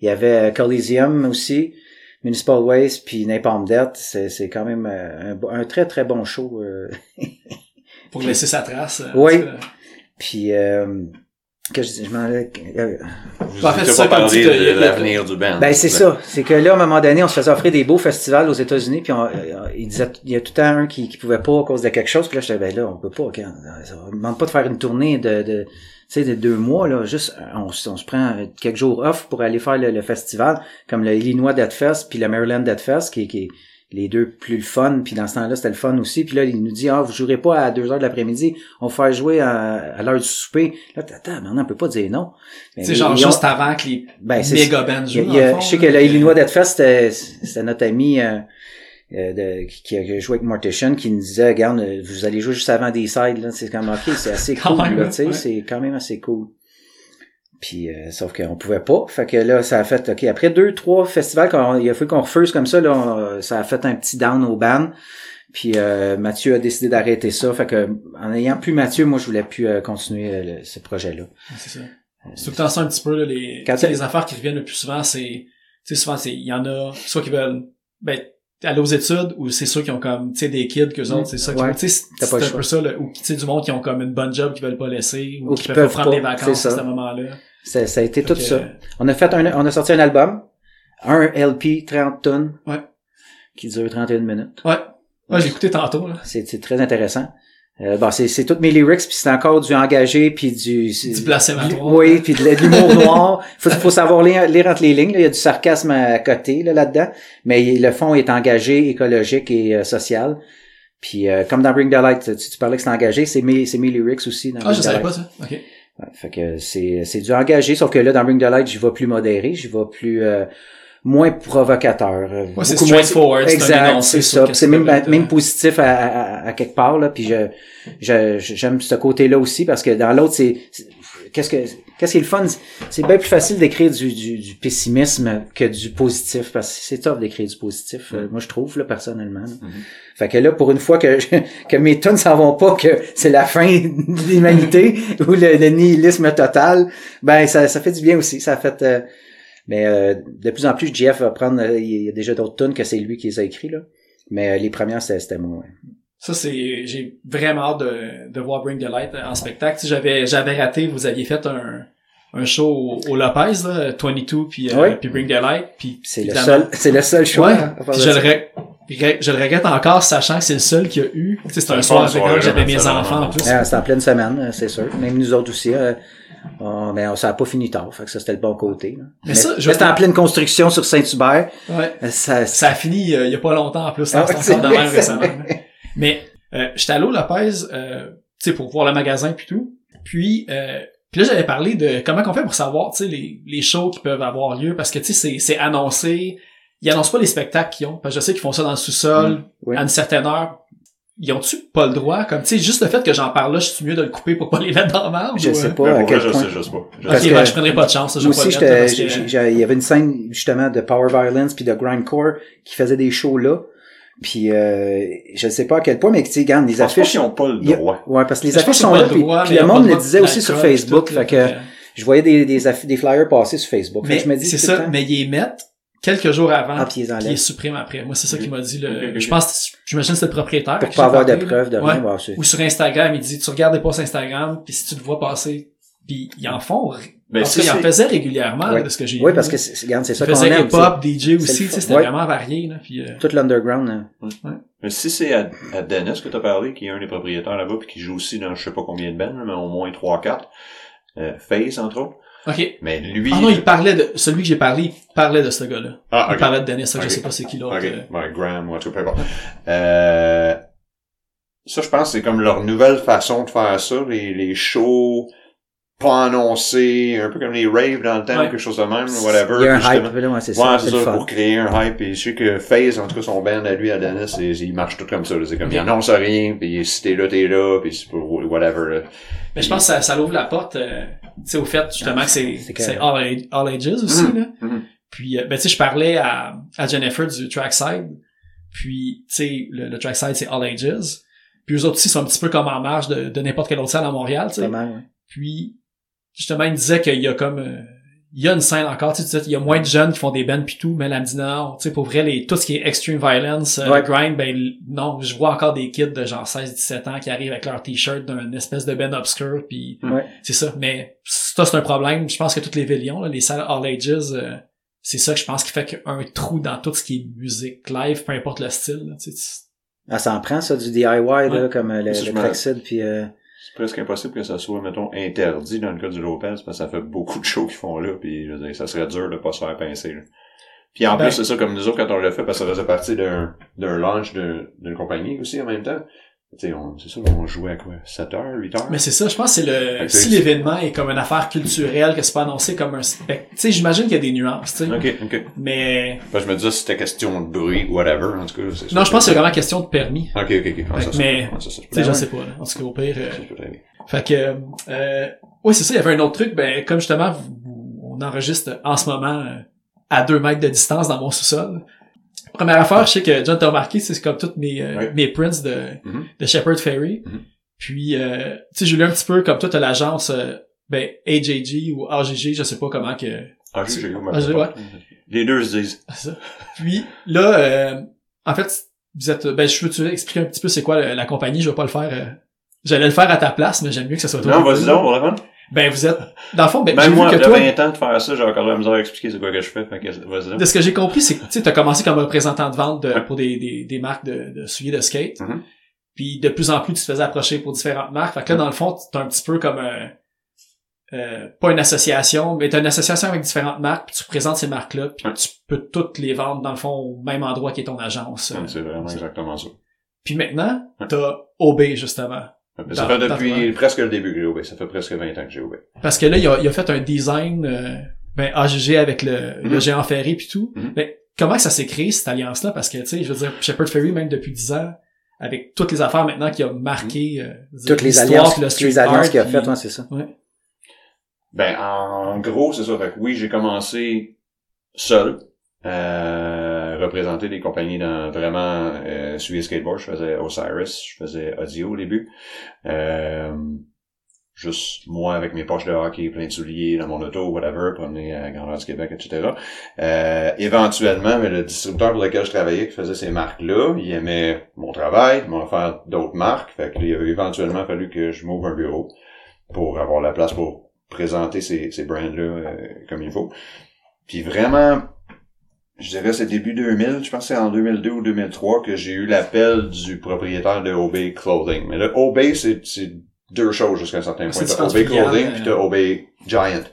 il y avait euh, Coliseum aussi Municipal Waste puis Napalm Death c'est c'est quand même euh, un, un très très bon show euh. Pour laisser sa trace. Oui. puis euh, que je, je m'en euh, Vous En fait, ça, pas de l'avenir du band. Ben c'est ça, c'est que là à un moment donné, on se faisait offrir des beaux festivals aux États-Unis, puis on, euh, il disait, il y a tout le temps un qui, qui pouvait pas à cause de quelque chose, puis là j'étais ben là on peut pas, quand, on me demande pas de faire une tournée de, de tu sais de deux mois là, juste on, se- on se prend quelques jours off pour aller faire le, le festival, comme le Illinois Dead Fest puis le Maryland Dead Fest qui, qui est les deux plus le fun, puis dans ce temps-là, c'était le fun aussi. Puis là, il nous dit, ah, vous jouerez pas à 2 heures de l'après-midi, on va faire jouer à, à l'heure du souper. Là, attends, maintenant, on peut pas dire non. Mais C'est genre ils ont- juste avant que les Ben, c'est- méga bands jouent. il a- fond, je sais que là. le Illinois Dead Fest, c'était c'était notre ami euh, euh, de, qui, a joué avec Mortician qui nous disait, regarde, euh, vous allez jouer juste avant des sides, là. C'est comme, ok, c'est assez Quand cool, ouais. c'est quand même assez cool. Puis, euh, sauf qu'on pouvait pas. Fait que là, ça a fait, ok, après deux, trois festivals, qu'on- il a fallu qu'on refuse comme ça, là, on- ça a fait un petit down au band. Puis euh, Mathieu a décidé d'arrêter ça. Fait que en ayant plus Mathieu, moi je voulais plus euh, continuer euh, le- ce projet-là. C'est ça. C'est tout le temps ça un petit peu, là, les, Quand les affaires qui reviennent le plus souvent, c'est, tu sais, souvent, c'est, il y en a, soit qui veulent, ben, aller aux études, ou c'est ceux qui ont comme, tu sais, des kids qu'eux autres, c'est ça, qui Ouais. tu sais, c'est un peu ça, là, ou, tu sais, du monde qui ont comme une bonne job qu'ils veulent pas laisser, ou, Ou qui qui peuvent, peuvent pas prendre pas, des vacances à ce moment-là. Ça, ça a été tout ça. On a fait un, on a sorti un album, un LP 30 tonnes, Ouais. qui dure 31 minutes. Ouais. Ouais, j'ai écouté tantôt, là. C'est c'est très intéressant. Euh, bon, c'est c'est toutes mes lyrics, puis c'est encore du engagé, puis du... Du blasphématoire. Oui, puis de, de l'humour noir. Faut, faut savoir lire, lire entre les lignes. là. Il y a du sarcasme à côté là, là-dedans, mais le fond est engagé, écologique et euh, social. Puis euh, comme dans Bring the Light, tu, tu parlais que c'est engagé, c'est mes, c'est mes lyrics aussi dans Ah, Bring je savais pas ça. Ok. Ouais, fait que c'est c'est du engagé, sauf que là dans Bring the Light, j'y vais plus modéré, j'y vais plus euh, moins provocateur. euh, Ouais, c'est beaucoup moins- straightforward, c'est un Exact, c'est ça. C'est même même euh, positif à, à, à quelque part là, puis je je- j'aime ce côté-là aussi parce que dans l'autre c'est c'est- qu'est-ce que qu'est-ce qui est le fun, c'est bien plus facile d'écrire du, du, du pessimisme que du positif parce que c'est tough d'écrire du positif. euh, moi je trouve là personnellement. là. Fait que là, pour une fois que, que mes tunes s'en vont pas, que c'est la fin de l'humanité ou le, le nihilisme total, ben ça, ça fait du bien aussi. Ça a fait. euh, mais euh, de plus en plus, Jeff va prendre. euh, il y a déjà d'autres tunes que c'est lui qui les a écrits là. Mais euh, les premières, c'était moi. ouais. Ça, c'est, j'ai vraiment hâte de, de voir Bring the Light en spectacle. Tu sais, j'avais, j'avais raté, vous aviez fait un, un show au, au Lopez, là, 22, puis, euh, Ouais. puis Bring the Light, puis C'est le seul, c'est le seul choix. Ouais, hein, puis je le, re- re- je le regrette encore, sachant que c'est le seul qu'il y a eu. Tu sais, c'était un C'est soir avec j'avais mes enfants en plus. Ah, c'était en pleine semaine, euh, c'est sûr. Même nous autres aussi. euh, on- mais on- ça a pas fini tard, fait que ça c'était le bon côté. là. Mais ça, je- mais c'était en pleine construction sur Saint-Hubert. Ouais. Ça, Ça a fini euh, il y a pas longtemps en plus, Ah, c'est c'est récemment. Mais euh, j'étais allé au Lopez, euh, tu sais, pour voir le magasin puis tout. Puis, euh, puis là, j'avais parlé de comment qu'on fait pour savoir, tu sais, les, les shows qui peuvent avoir lieu, parce que, tu sais, c'est- c'est annoncé. Ils annoncent pas les spectacles qu'ils ont, parce que je sais qu'ils font ça dans le sous-sol, oui. à une certaine heure. Ils ont-tu pas le droit? Comme, tu sais, juste le fait que j'en parle là, je suis mieux de le couper pour pas les mettre dans la marge? je ou, sais euh? pas à quel je point. sais juste pas. Je Ok, Parce sais que- ben, je prendrai pas de chance, je Moi pas aussi, il y avait une scène justement de Power Violence puis de Grindcore qui faisait des shows là. Puis euh, je sais pas à quel point, mais tu sais, regarde, les Je pense pas affiches qu'ils ont pas le y a- droit. Ouais, parce que les Je affiches sont là, le puis, droit, puis le monde le disait aussi sur Facebook. tout, fait que fait je voyais des, des, des flyers passer sur Facebook. Fait Mais que je me dis c'est ça, mais ils les mettent quelques jours avant, Ah, puis ils les puis ils les suppriment après. Moi, c'est ça qu'il m'a dit. Le... Je pense, j'imagine que c'est le propriétaire. pour qui pas avoir de preuves de rien. Ouais. bah, c'est- Ou sur Instagram, il dit, tu regardes des posts Instagram, puis si tu le vois passer, puis ils en font. Ben, qu'ils en faisaient régulièrement, là, Ouais. de ce que j'ai Oui, vu, parce que c'est, regarde, c'est ça Ils qu'on faisaient aime. hip-hop, DJ aussi, tu c'était Ouais. vraiment varié, là, puis euh, Tout l'underground. hein. Mais si c'est à, à Dennis que t'as parlé, qui est un des propriétaires là-bas, puis qui joue aussi dans je sais pas combien de bands, là, mais au moins 3-4, euh, Phase, entre autres. OK. Mais lui... Ah non, il parlait de, celui que j'ai parlé, il parlait de ce gars-là. Ah, Il ok. parlait de Dennis, ça, Ok. je sais pas c'est qui l'autre. Ok, euh. ouais, Graham, importe. Euh, ça, je pense, que c'est comme leur nouvelle façon de faire ça, les, les shows pas annoncés, un peu comme les raves dans le temps, Ouais. ou quelque chose de même, whatever. Il y a un hype, là, ouais, c'est ça. c'est ça, pour créer un hype. Et je sais que FaZe, en tout cas, son band à lui, à Dennis, il marche tout comme ça. C'est comme, il annonce rien, puis si t'es là, t'es là, puis c'est pour whatever. là. Mais je pense que ça, ça l'ouvre la porte, euh, tu sais, au fait, justement, que c'est, C'est c'est all, all ages aussi, Mhm. là. Mhm. Puis, euh, ben, tu sais, je parlais à, à Jennifer du Trackside. Puis, tu sais, le, le Trackside, c'est All Ages. Puis, eux autres aussi sont un petit peu comme en marge de, de n'importe quelle autre salle à Montréal, tu sais. Puis, justement, il me disait qu'il y a comme, euh, il y a une scène encore, tu sais, il y a moins de jeunes qui font des bands pis tout, mais elle me dit non, tu sais, pour vrai, les, tout ce qui est extreme violence, euh, Ouais. grind, ben, non, je vois encore des kids de genre 16-17 ans qui arrivent avec leur t-shirt d'une espèce de band obscur puis Ouais. c'est ça. Mais ça, c'est un problème. Je pense que toutes les villes ont, là, les salles all ages, euh, c'est ça que je pense qui fait qu'un trou dans tout ce qui est musique live, peu importe le style, là, tu sais, Ah, ça en prend, ça, du DIY, là, comme le, le Traxid, puis euh, C'est presque impossible que ça soit, mettons, interdit dans le cas du Lopez, parce que ça fait beaucoup de shows qu'ils font là, puis je veux dire, ça serait dur de pas se faire pincer. Là. Puis en Ben- plus, c'est ça, comme nous autres, quand on l'a fait, parce que ça faisait partie d'un d'un launch d'un- d'une compagnie aussi en même temps. C'est ça, on jouait à quoi? 7 heures, 8 heures? Mais c'est ça, je pense que c'est le si l'événement est comme une affaire culturelle, que c'est pas annoncé comme un spectacle. Tu sais, j'imagine qu'il y a des nuances, tu sais. Ok, ok. Mais Parce que je me disais, si c'était question de bruit, whatever, en tout cas. non, je pense que c'est vraiment question de permis. Ok, ok, ok. Ah, Mais- ouais, ça, Tu sais, je sais pas. Là. En tout cas, au pire. euh. Fait que euh, oui, c'est ça, il y avait un autre truc, ben comme justement, on enregistre en ce moment euh, à deux mètres de distance dans mon sous-sol. Première affaire, je sais que John t'a remarqué, c'est comme toutes mes, euh, mes prints de, Mhm. de Shepherd Ferry. Mhm. Puis euh, tu sais, j'ai lu un petit peu comme toi, t'as l'agence euh, ben AJG ou AGG, je sais pas comment que. Ah, j'ai- ouais. Les deux se disent. ça. Puis là, euh, en fait, vous êtes. Ben je veux tu expliquer un petit peu c'est quoi la, la compagnie, je vais pas le faire. euh, J'allais le faire à ta place, mais j'aime mieux que ça soit toi. Non, vas-y donc, vraiment. Ben vous êtes. Dans le fond, ben, Même moi, que de toi. 20 ans de faire ça, j'ai encore la misère à expliquer c'est quoi que je fais. Fait que. De ce que j'ai compris, c'est que tu as commencé comme représentant de vente de- Ouais. pour des, des, des marques de, de souliers de skate. Mhm. Puis de plus en plus, tu te faisais approcher pour différentes marques. Fait que là, dans le fond, tu un petit peu comme un, euh, pas une association, mais tu une association avec différentes marques, puis tu présentes ces marques-là, puis Ouais. tu peux toutes les vendre, dans le fond, au même endroit qui est ton agence. Ouais, C'est vraiment exactement ça. Puis maintenant, t'as OB, justement. Mais ça Dans- fait depuis dans- presque le début que j'ai OB. Ça fait presque 20 ans que j'ai OB. Parce que là, il a, il a fait un design euh, ben, AGG avec le, le Mhm. géant ferry puis tout. Mhm. Mais comment ça s'est créé, cette alliance-là? Parce que, tu sais, je veux dire, Shepherd Ferry, même depuis 10 ans, avec toutes les affaires maintenant qui a marqué euh, toutes les alliances, le toutes les alliances qu'il a faites, ouais, c'est ça. Ben, en gros, c'est ça. Fait que oui, j'ai commencé seul, euh, représenter des compagnies dans vraiment euh, sur les skateboards. Je faisais Osiris, je faisais Audio au début. Euh, juste moi avec mes poches de hockey, plein de souliers dans mon auto, whatever, promener à Grandeur du Québec, etc. Euh, éventuellement, mais le distributeur pour lequel je travaillais, qui faisait ces marques-là, il aimait mon travail, il m'a offert d'autres marques. Fait que il a éventuellement fallu que je m'ouvre un bureau pour avoir la place pour présenter ces, ces brands-là euh, comme il faut. Puis vraiment, je dirais c'est début 2000, je pense que c'est en 2002 ou 2003 que j'ai eu l'appel du propriétaire de OB Clothing. Mais là, OB, c'est deux choses jusqu'à un certain point. C'est T'as OB différentes Clothing puis t'as OB Giant.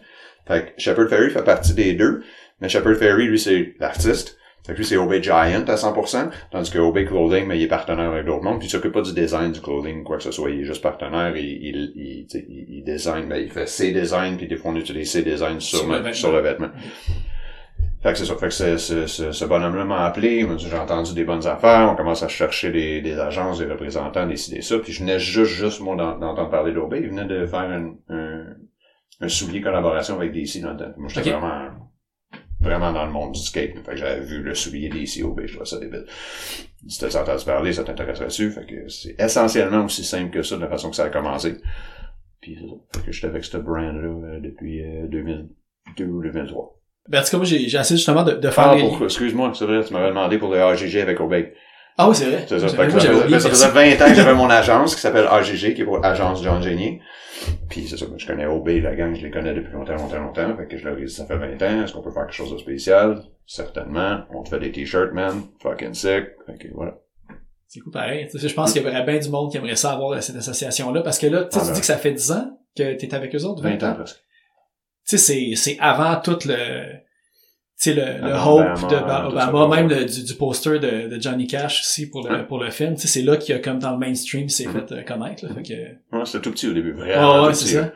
Fait que Shepherd Ferry fait partie des deux, mais Shepherd Ferry, lui, c'est l'artiste. Fait que lui, c'est OB Giant à 100%, tandis que OB Clothing, mais il est partenaire avec d'autres mondes, puis il s'occupe pas du design du clothing, quoi que ce soit, il est juste partenaire, il, il, il, il, il design, ben, il fait ses designs, puis des fois on utilise ses designs sur, Sur le, le vêtement. sur le vêtement. Fait que c'est ça, fait que ce, ce, ce, ce bonhomme-là m'a appelé, il m'a dit, j'ai entendu des bonnes affaires, on commence à chercher des, des agences, des représentants, décider ça, puis je venais juste, juste, moi, d'en- d'entendre parler d'OB, il venait de faire un, un, un soulier collaboration avec DC dans le temps. Moi, j'étais vraiment, vraiment dans le monde du skate. Fait que j'avais vu le soulier DC OB, je trouvais ça débile. Si t'as entendu parler, ça t'intéresserait dessus. Fait que c'est essentiellement aussi simple que ça, de la façon que ça a commencé. Puis c'est ça. Fait que j'étais avec ce brand-là euh, depuis euh, 2002 ou 2003. Ben, en tout cas, moi, j'ai essayé justement de, de faire Ah, les... pour, excuse-moi, c'est vrai, tu m'avais demandé pour le AGG avec OB. Ah oui, c'est vrai. C'est ça. Fait que ça, oublié, ça faisait 20 ans que j'avais mon agence qui s'appelle AGG, qui est pour Agence John Génier. Puis c'est ça, je connais OB, la gang, je les connais depuis longtemps, longtemps, longtemps. Fait que je leur ai dit, ça fait 20 ans, est-ce qu'on peut faire quelque chose de spécial? Certainement. On te fait des t-shirts, man. Fucking sick. Fait que voilà. C'est cool pareil. Tu sais, je pense qu'il y aurait bien du monde qui aimerait ça avoir cette association-là. Parce que là, tu sais, Ah, tu ben. dis que ça fait 10 ans que t'es avec eux autres, 20 ans? presque. Tu sais, c'est, c'est avant tout le, tu sais, le, le hope de Obama, même le- du, du poster de, de Johnny Cash aussi pour le, Ouais. pour le film. Tu sais, c'est là qu'il y a comme dans le mainstream, c'est Mhm. fait euh, connaître, là. Fait que, Ouais, c'était tout petit au début, vraiment. ouais, c'est ça.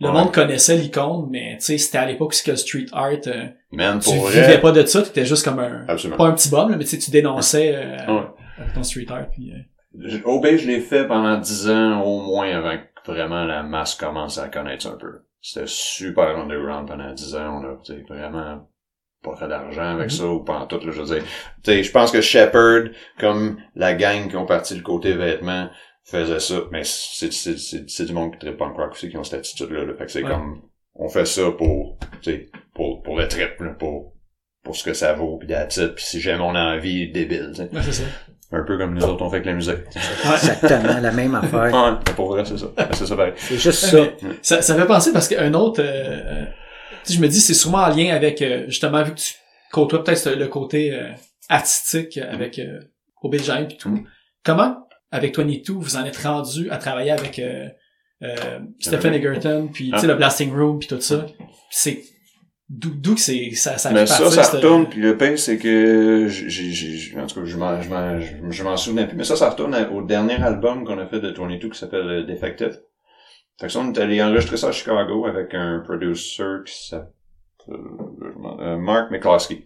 Le Ouais. monde connaissait l'icône, mais tu sais, c'était à l'époque que le street art, euh, Man, tu pour vivais vrai. pas de ça, t'étais juste comme un, Absolument. pas un petit bum, là, mais tu sais, tu dénonçais, euh, Ouais. avec ton street art, puis, euh, Je- OB, je l'ai fait pendant 10 ans au moins avant que vraiment la masse commence à connaître un peu. C'était super underground pendant 10 ans. On a tu sais, vraiment pas fait d'argent avec Mhm. ça ou pas en tout. Là, je veux dire, je pense que Shepard, comme la gang qui ont parti le côté vêtements, faisait ça. Mais c'est, c'est, c'est, c'est du monde qui tripe punk rock aussi qui ont cette attitude-là. là. Fait que c'est Ouais. comme, on fait ça pour, tu sais, pour, pour le trip, là, pour, pour ce que ça vaut, puis that's it, puis si j'ai mon envie débile, tu sais. Ouais, c'est ça. Un peu comme nous autres on fait avec la musique. Exactement, la même affaire. Mais pour vrai, c'est ça. C'est ça pareil. C'est juste ça. ça, ça fait penser parce qu'un autre, euh, euh, je me dis, c'est sûrement en lien avec, euh, justement, vu que tu côtoies peut-être le côté euh, artistique avec euh, Giant et tout. Comment, avec 22, vous en êtes rendu à travailler avec euh, euh, Stephen Egerton, puis tu sais, Ah. le Blasting Room, puis tout ça? C'est d'où que c'est ça ça Mais ça, ça retourne, puis le pire, c'est que j'ai, en tout cas, je m'en, je m'en, je, m'en souvenais plus, mais ça, ça retourne au dernier album qu'on a fait de 22 qui s'appelle euh, Defective. Fait que ça, on est allé enregistrer ça à Chicago avec un producer qui s'appelle m'en- euh, Mark McCloskey.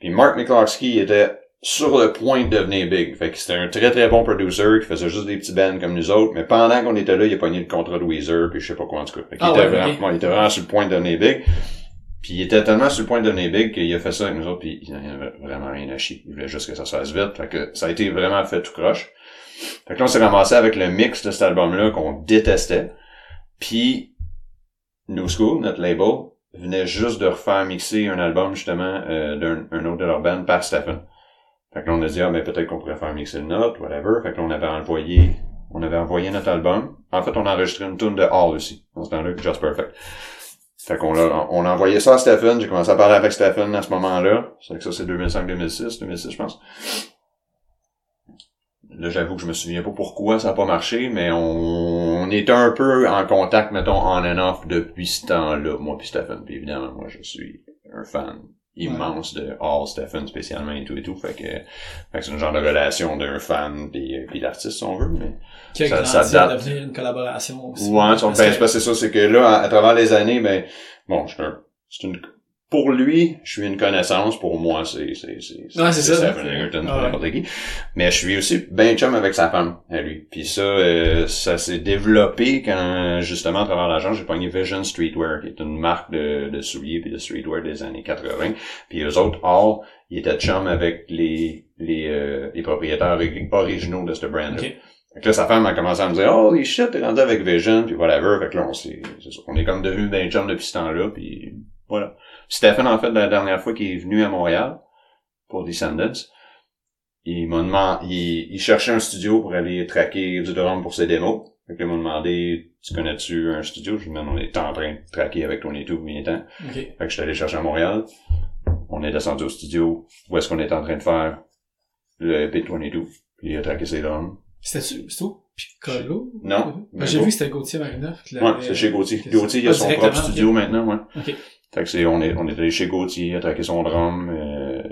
Puis Mark McCloskey était sur le point de devenir big. Fait que c'était un très très bon producer qui faisait juste des petits bands comme nous autres, mais pendant qu'on était là, il a pogné le contrat de Weezer, puis je sais pas quoi en tout cas. Fait qu'il Ah était, ouais, vraiment, il était vraiment sur le point de devenir big. Puis il était tellement sur le point de devenir big qu'il a fait ça avec nous autres, puis il n'en avait vraiment rien à chier. Il voulait juste que ça se fasse vite. Fait que ça a été vraiment fait tout croche. Fait que là, on s'est ramassé avec le mix de cet album-là qu'on détestait. Puis, New School, notre label, venait juste de refaire mixer un album, justement, euh, d'un un autre de leur band par Stephen. Fait que là, on a dit, ah, mais peut-être qu'on pourrait faire mixer le nôtre, whatever. Fait que là, on avait envoyé, on avait envoyé notre album. En fait, on a enregistré une tune de Hall aussi, dans ce temps-là, Just Perfect. Fait qu'on l'a, on a envoyé ça à Stephen. J'ai commencé à parler avec Stephen à ce moment-là. C'est que ça, c'est 2005, 2006, 2006, je pense. Là, j'avoue que je me souviens pas pourquoi ça a pas marché, mais on, on était un peu en contact, mettons, on and off depuis ce temps-là, moi puis Stephen. Puis évidemment, moi, je suis un fan immense de All Stephen spécialement et tout et tout. Fait que, fait que c'est une genre de relation d'un fan puis, puis l'artiste, si on veut, mais... qui ça- ça date. devenir une collaboration aussi. Ouais, que- c'est ça, c'est que là, à, à travers les années, ben, bon, un- c'est une, pour lui, je suis une connaissance, pour moi, c'est, c'est, c'est, Ouais, c'est ça. Egerton, Ah ouais. n'importe qui. Mais je suis aussi ben chum avec sa femme, à lui. Puis ça, euh, ça s'est développé quand, justement, à travers l'agence, j'ai pogné Vision Streetwear, qui est une marque de, de souliers puis de streetwear des années 80. Puis eux autres, All, ils étaient chum avec les, les, euh, les propriétaires ori- originaux de ce brand Ok. fait que là, sa femme a commencé à me dire, oh, les shit, t'es rendu avec Vision, puis whatever. Fait que là, on s'est, on est comme devenu ben chum depuis ce temps-là, puis voilà. Stephen, en fait, la dernière fois qu'il est venu à Montréal, pour Descendants, il m'a demandé, il, il cherchait un studio pour aller traquer du drum pour ses démos. Fait que là, il m'a demandé, tu connais-tu un studio? Je lui ai dit, on est en train de traquer avec Tony Two, bien temps. Ok. Fait que je suis allé chercher à Montréal. On est descendu au studio, où est-ce qu'on est en train de faire le EP22. Puis il a traqué ses drums. C'était-tu, c'est tout? Piccolo? Non. Ben, J'ai vu que c'était Gauthier Marinoff qui Ouais, l'avait- c'est chez Gauthier. que Gauthier, il a Ah, son directement, propre studio maintenant, ouais. Ok. Fait que c'est, on est, on est allé chez Gauthier, il a traqué son drum, euh,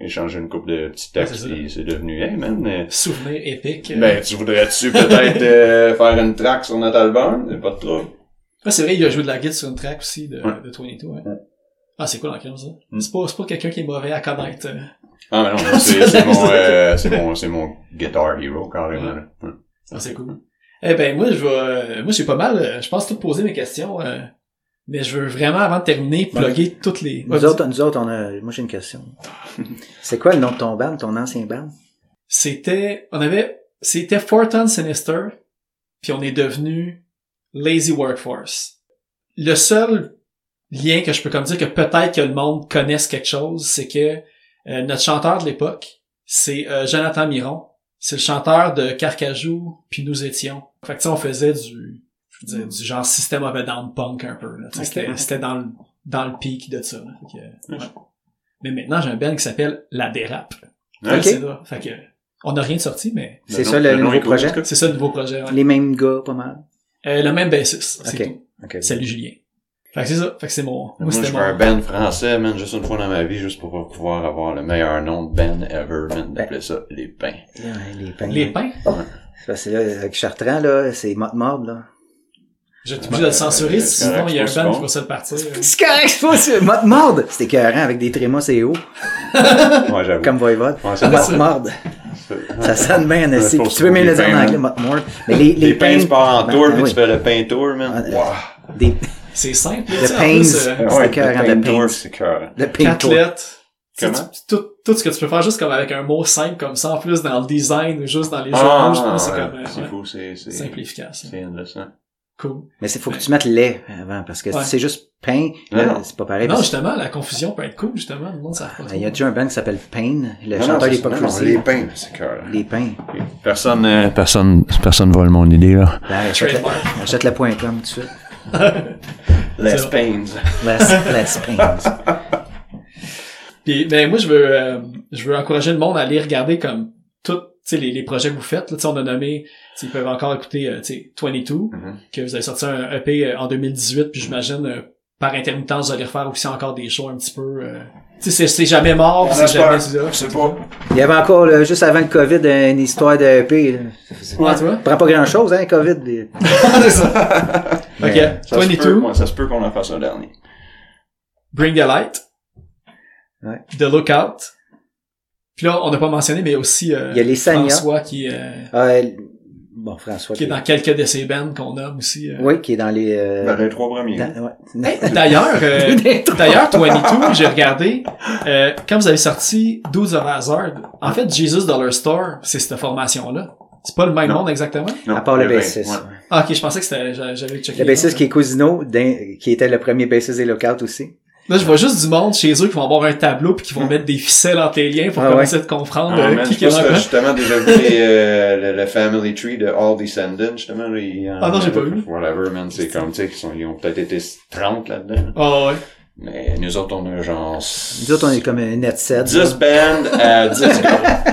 échangé une coupe de petits Ouais, textes, puis c'est devenu, hey man, euh, Souvenir épique. ben, tu voudrais-tu peut-être euh, faire une track sur notre album? C'est pas de trouble. Ah, c'est vrai, il a joué de la guitare sur une track aussi de, Ouais. de 22, ouais. Ouais. Ah, c'est cool en crème, ça? Mm. C'est pas, c'est pas quelqu'un qui est mauvais à connaître. euh. Ah, mais non, c'est, c'est mon, euh, c'est mon, c'est mon guitar hero, carrément. Ouais. Ah, c'est cool. Eh ben, moi, je vais, euh, moi, j'ai pas mal, euh, je pense tout poser mes questions, euh, mais je veux vraiment, avant de terminer, plugger toutes les... Nous autres, nous autres, on a, moi j'ai une question. C'est quoi le nom de ton band, ton ancien band? C'était, on avait, c'était Forton Sinister, puis on est devenu Lazy Workforce. Le seul lien que je peux comme dire que peut-être que le monde connaisse quelque chose, c'est que euh, notre chanteur de l'époque, c'est euh, Jonathan Miron. C'est le chanteur de Carcajou, puis nous étions. Fait que on faisait du, je veux dire, du genre System of a Down punk un peu. Sais, C'était, c'était dans le dans le pic de ça. là. Fait que, ouais. Mais maintenant, j'ai un band qui s'appelle La Dérape. Ouais. Ok. C'est là. Fait que, on n'a rien de sorti, mais C'est nom- ça le, nouveau projet? c'est ça le nouveau projet. ouais. Les mêmes gars, pas mal? Euh, le même bassiste, c'est tout. Salut Julien. Fait que c'est ça. Fait que c'est mon... Moi, Moi, je fais un band français, man, juste une fois dans ma vie, juste pour pouvoir avoir le meilleur nom de band ever, man, Ben. d'appeler ça Les Pains. Ouais, les pains. Les pains? C'est Parce que là, avec Chartrand, là, c'est morde, là. J'ai obligé de le censurer, euh, sinon il y a un c'est band bon. qui va se le partir. hein. C'est correct, c'est pas. Mode morde! C'était écœurant avec des trémos et hauts, Ouais, j'avoue. comme Voivode. Ouais, c'est Mode ça. morde. Ça sonne bien, Puis tu peux même les le dire en anglais, hein. mode morde. Mais les, les, Les Pains, tu pars en Ben, tour, ben puis oui. tu fais le Pain Tour, man. Wow. Des, C'est simple. Pains. plus, euh, C'est Ouais, écœurant, le le Pain c'est cœur. le sais, Comment? Tout, tout ce que tu peux faire juste comme avec un mot simple comme ça, en plus dans le design ou juste dans les jeux Ah, rouges, je pense que c'est comme... euh, c'est fou, c'est, c'est, efficace. c'est endless, hein. Cool. Mais c'est faut que tu mettes les avant parce que si Ouais. c'est juste pain, là, c'est pas pareil. Non, parce- justement, la confusion peut être cool, justement. Le monde, ça pas Il y a déjà un band qui s'appelle Pain, le Non, chanteur non, Hypocrisy. Les pains, c'est cœur. Les pains. Personne, euh, personne, personne vole mon idée, là. Ben, achète, le, achète le point com tout de suite. Les C'est pains. Let's, let's pains. Puis, ben, moi, je veux, euh, je veux encourager le monde à aller regarder comme tout, tu sais, les, les projets que vous faites. Là, tu sais, on a nommé, tu sais, ils peuvent encore écouter, euh, tu sais, 22, Mhm. que vous avez sorti un EP euh, en 2018, puis j'imagine, euh, par intermittence, vous allez refaire aussi encore des shows un petit peu, euh, tu sais, c'est- c'est jamais mort, c'est jamais ça. C'est pas. Il y avait encore, là, juste avant le COVID, une histoire de EP. là. Ouais, tu vois? Prend pas grand chose, hein, COVID. des- c'est ça. Ok, Mais Ça se 22, peut, ouais, ça se peut qu'on en fasse un dernier. Bring the Light, Ouais. The Lookout, puis là, on n'a pas mentionné, mais aussi euh, Il y a les. François qui, euh, Ah, elle- bon, François. qui est dans quelques de ces bands qu'on a aussi. euh. Oui, qui est dans les... euh, Ben, les trois premiers. dans- D'ailleurs, euh, d'ailleurs, 22, j'ai regardé, euh, quand vous avez sorti 12 of Hazard, en fait, Jesus Dollar Store, c'est cette formation-là. C'est pas le même Non. monde exactement? Non, À part le bassiste. ouais. Ah, ok, je pensais que c'était, j'a- j'avais checké. Le bassiste qui est Cousino, qui était le premier bassiste des Lookout aussi. Là, je vois juste du monde chez eux qui vont avoir un tableau puis qui vont mettre des ficelles entre les liens pour Ah commencer à te comprendre Ah, euh, man, qui je pense que justement déjà vu les, euh, le, le family tree de All Descendants, justement. là, Ah non, j'ai pas vu. Whatever, man, c'est comme, tu sais, qu'ils sont- ils ont peut-être été 30 là-dedans. Ah ouais. Mais nous autres, on a genre... Nous autres, on est comme un net set. 10 bands à 10 gars.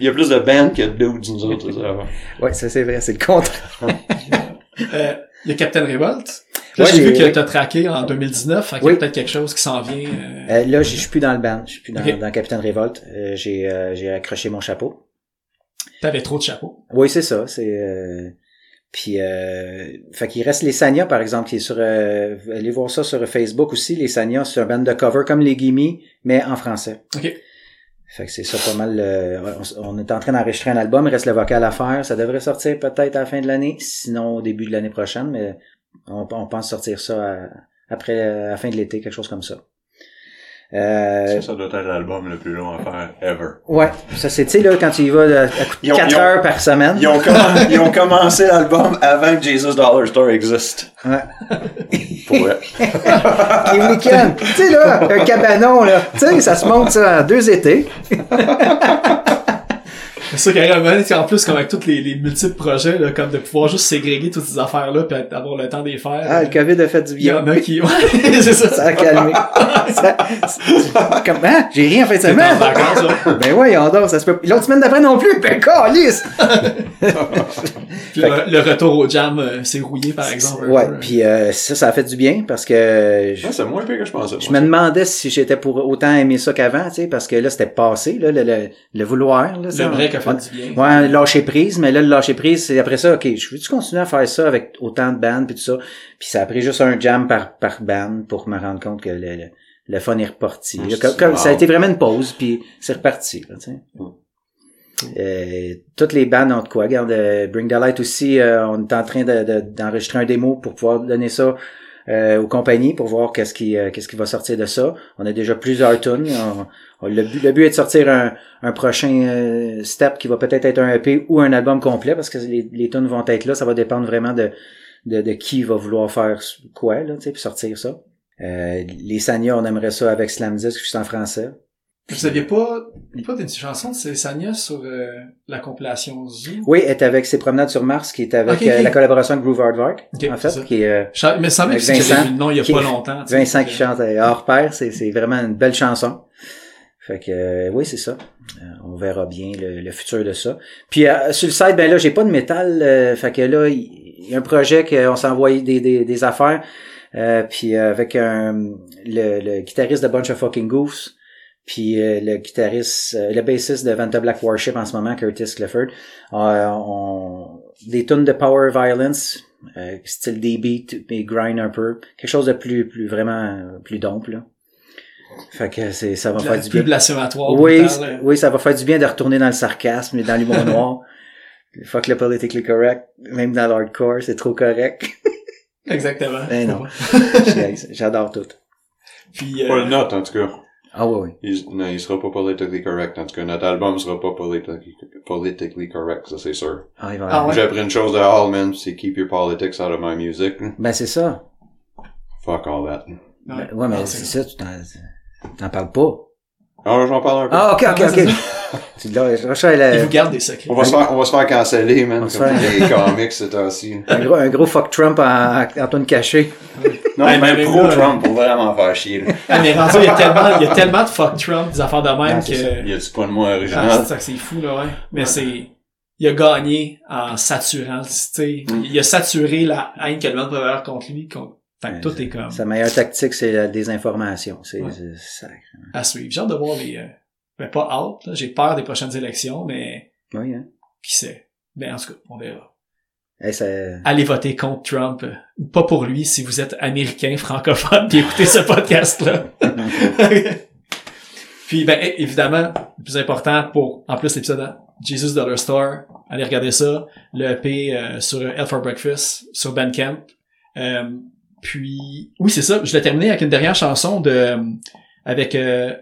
il, y a, plus de bands que de dudes, nous autres, ça. Ouais, ça c'est vrai, c'est le contraire. Euh, il y a Captain Revolt. Là, Ouais, j'ai vu que t'as traqué en 2019, fait qu'il y a peut-être quelque chose qui s'en vient. euh, Euh, là, je suis plus dans le band, je suis plus dans, Ok. dans Capitaine Révolte. Euh, j'ai euh, j'ai accroché mon chapeau. T'avais trop de chapeaux. Oui, c'est ça. C'est euh, puis euh, fait qu'il reste les Sanya par exemple qui est sur euh, allez voir ça sur Facebook aussi. Les Sanya, c'est un band de cover comme les Gimme, mais en français. Ok. Fait que c'est ça pas mal. euh, on, on est en train d'enregistrer un album, il reste le vocal à faire. Ça devrait sortir peut-être à la fin de l'année, sinon au début de l'année prochaine, mais on, on pense sortir ça à- après euh, la fin de l'été, quelque chose comme ça. Euh, Ça, ça doit être l'album le plus long à faire ever. Ouais, ça c'est, tu sais, là, quand tu y vas à, à Ils ont- 4 ils ont- heures par semaine. Ils ont, comm- ils ont commencé l'album avant que Jesus Dollar Store existe. Ouais. Pour vrai. Les week-ends. tu sais, là, un cabanon, là. Tu sais, ça se monte, ça, en deux étés. C'est ça carrément, tu sais, en plus, comme avec tous les, les multiples projets, là, comme de pouvoir juste ségréguer toutes ces affaires-là puis avoir le temps de les faire. Ah, le COVID a fait du Il y bien. en a qui, ouais, c'est ça. Ça a calmé. ça, c'est- comme, hein? J'ai rien en fin de semaine. vacances. Ben ouais, on dort, ça se peut. L'autre semaine d'après non plus. Ben, calice! Puis le, le retour au jam, euh, c'est rouillé, par exemple. Ouais, puis euh, ça, ça a fait du bien parce que je, Ouais, c'est moins pire que je pensais. je me demandais si j'étais pour autant aimer ça qu'avant, tu sais, parce que là, c'était passé, là, le, le, le vouloir. Là, ça. Le break a bien. Ouais, lâcher prise, mais là, le lâcher prise, c'est après ça, ok, je veux-tu continuer à faire ça avec autant de bands puis tout ça? Puis ça a pris juste un jam par, par band pour me rendre compte que le, le, le fun est reparti. Là, comme- comme- Ça a été vraiment une pause, puis c'est reparti, là. Euh, toutes les bandes ont de quoi? Regarde, euh, Bring the Light aussi, euh, on est en train de- de- d'enregistrer un démo pour pouvoir donner ça euh, aux compagnies pour voir qu'est-ce qui euh, qu'est-ce qui va sortir de ça. On a déjà plusieurs tunes. On- le, but, le but est de sortir un, un prochain euh, step qui va peut-être être un EP ou un album complet parce que les, les tunes vont être là. Ça va dépendre vraiment de, de, de qui va vouloir faire quoi, là, tu sais, puis sortir ça. Euh, les Sanya, on aimerait ça avec Slam Disc, juste en français. Vous aviez pas, pas une chanson de Sanya sur euh, la compilation Zoo? Oui, elle est avec ses promenades sur Mars, qui est avec euh, la collaboration avec Groove Hardvark, en fait, ça. qui est euh, Mais ça que j'avais Vincent, vu le nom il y a pas longtemps. Vincent qui euh, chante hors pair, c'est vraiment une belle chanson. Fait que euh, oui, c'est ça. Euh, on verra bien le, le futur de ça. Puis euh, sur le site, ben là, j'ai pas de métal. euh, fait que là, il y, a un projet qu'on s'est envoyé des, des, des affaires. Euh, puis euh, avec un, le, le guitariste de Bunch of Fucking Goose, puis le guitariste, le bassiste de Vanta Black Warship en ce moment, Curtis Clifford, on, des tunes de power violence, style D-beat et grind un peu, quelque chose de plus, plus vraiment plus dompe là. Fait que c'est, ça va de la- faire du plus bien. blasphématoire. Oui, euh. oui, ça va faire du bien de retourner dans le sarcasme et dans l'humour noir. Fuck le politically correct, même dans l'hardcore, c'est trop correct. Exactement. Ben non. J'adore tout. Puis, euh, Pas le note, en tout cas. Ah oui, oui. Il, non, il sera pas politically correct. En tout cas, notre album sera pas politically, politically correct, ça c'est sûr. Ah, il va- Ah ouais? J'ai appris une chose de Hallman, c'est keep your politics out of my music. Ben, c'est ça. Fuck all that. Ben, ouais, mais c'est ça, tu t'en, t'en parles pas. Ah, j'en parle un peu. Ah, ok, ok, Ah, ok. c'est tu Il vous garde des secrets. On va se faire, on va se faire canceller, man, comme fait- les comics, ces temps-ci. un gros, un gros fuck Trump en, en tonne cachée. Non, Ouais, même mais pro là- Trump pour vraiment faire chier, là. Ah, mais rendu, il y a tellement, il y a tellement de fuck Trump, des affaires de même Ah, c'est ça. que, Il y a du point de moi ah, original. c'est ça que c'est fou, là, ouais. Mais c'est, il a gagné en saturant, tu sais, Mm. il a saturé la haine que le monde peut avoir contre lui, contre, fait que tout est comme, Sa meilleure tactique, c'est la désinformation. C'est, Ouais. sacré. à suivre. J'ai hâte de voir les, euh, ben, pas hâte, j'ai peur des prochaines élections, mais, Oui, hein. qui sait? Mais en tout cas, on verra. Hey, ça, Allez voter contre Trump, euh, ou pas pour lui si vous êtes américain, francophone, puis écoutez ce podcast-là. Puis, ben, évidemment, le plus important pour, en plus, l'épisode Jesus Dollar Store, allez regarder ça, le EP euh, sur Hell for Breakfast, sur Bandcamp. Euh, puis, oui, c'est ça, je l'ai terminé avec une dernière chanson de, euh, avec euh,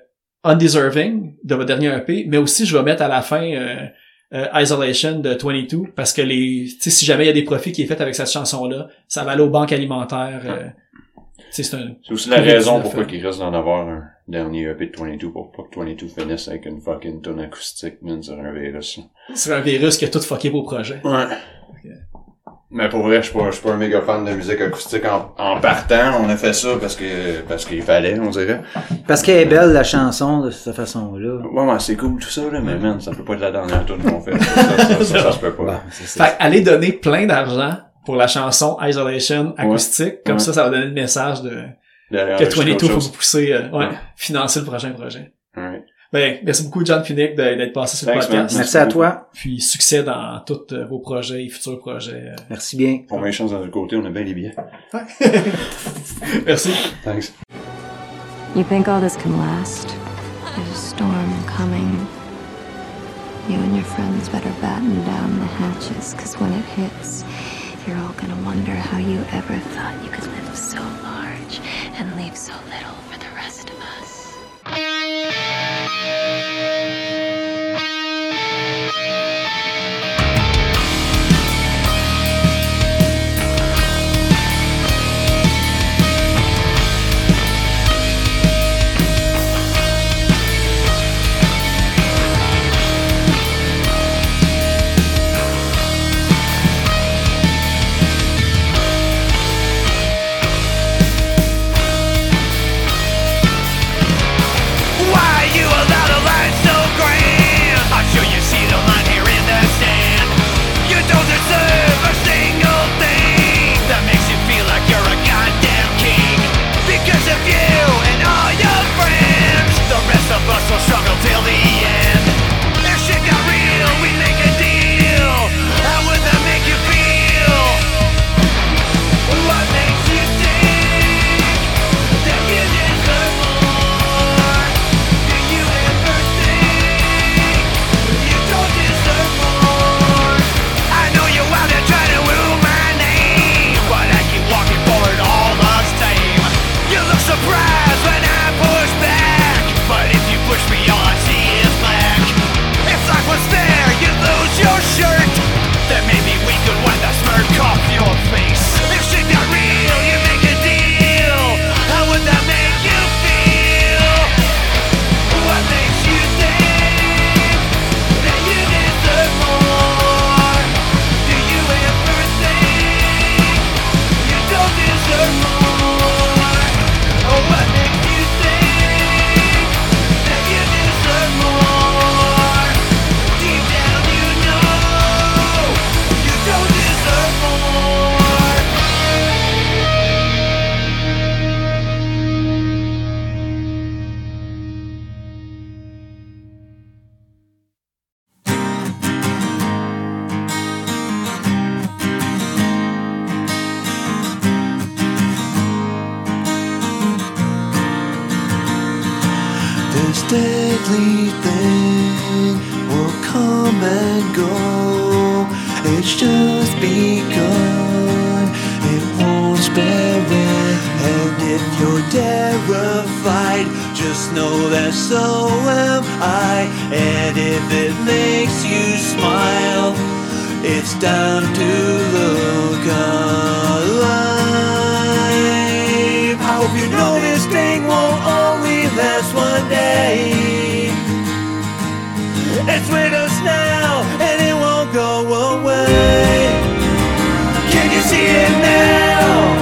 Undeserving, de votre dernier EP, mais aussi, je vais mettre à la fin euh, euh, Isolation de 22, parce que les, tu sais, si jamais il y a des profits qui est fait avec cette chanson-là, ça va aller aux banques alimentaires. euh, c'est un, aussi la Covid-19, raison pourquoi il risque d'en avoir un dernier EP de 22 pour pas que 22 finisse avec une fucking tonne acoustique, man, sur un virus. c'est un virus qui a tout fucké vos projets. Ouais. Mais pour vrai, je suis pas, je suis pas un méga fan de musique acoustique en, en partant. On a fait ça parce que, parce qu'il fallait, on dirait. parce qu'elle est belle, la chanson, de cette façon-là. Ouais, ouais, c'est cool tout ça, là, mais man, ça peut pas être la dernière tune qu'on fait. Ça, ça, ça, ça, ça se peut Bon, pas. ça. Fait aller donner plein d'argent pour la chanson Isolation acoustique, comme Ouais. ça, ça va donner le message de Derrière, que je suis 22 autre faut vous pousser, euh, ouais, Ouais. financer le prochain projet. Ouais. Ben, merci beaucoup John Punick de- d'être passé sur le Thanks, podcast. man. Merci à toi. Puis succès dans tous euh, vos projets et futurs projets. euh. Merci bien. Pour mes chances d'un côté, on a bien les billets. Merci. Thanks. You think all this can last? There's a storm coming. You and your friends better batten down the hatches, because when it hits, you're all gonna wonder how you ever thought you could live so large and leave so little for the. Thank you. Of us will struggle till the end. See it now?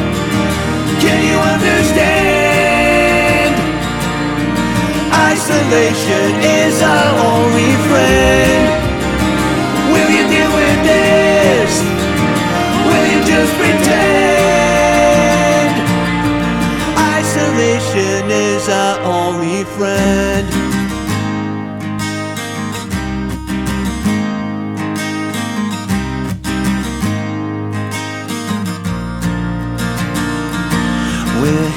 Can you understand? Isolation is our only friend. Will you deal with this? Will you just pretend? Isolation is our only friend.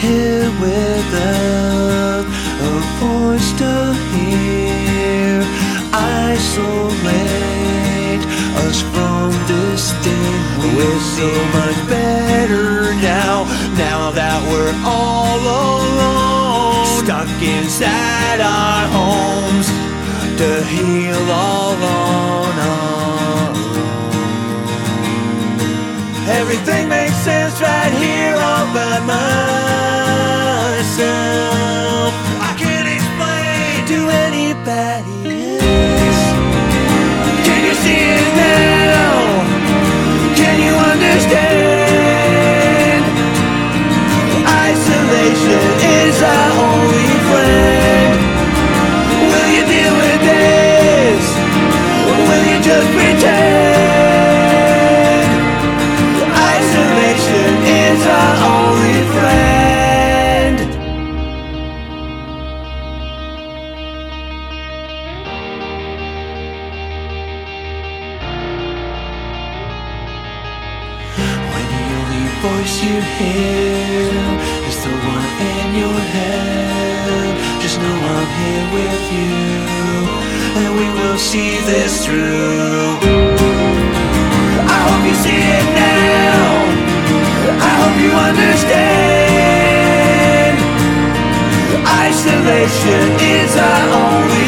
Here without a voice to hear. Isolate us from this thing. We're so much better now, now that we're all alone. Stuck inside our homes to heal all on our own. Everything makes sense right here all by myself. Isolation is our only friend. Hear is the one in your head, just know I'm here with you, and we will see this through. I hope you see it now. I hope you understand. Isolation is our only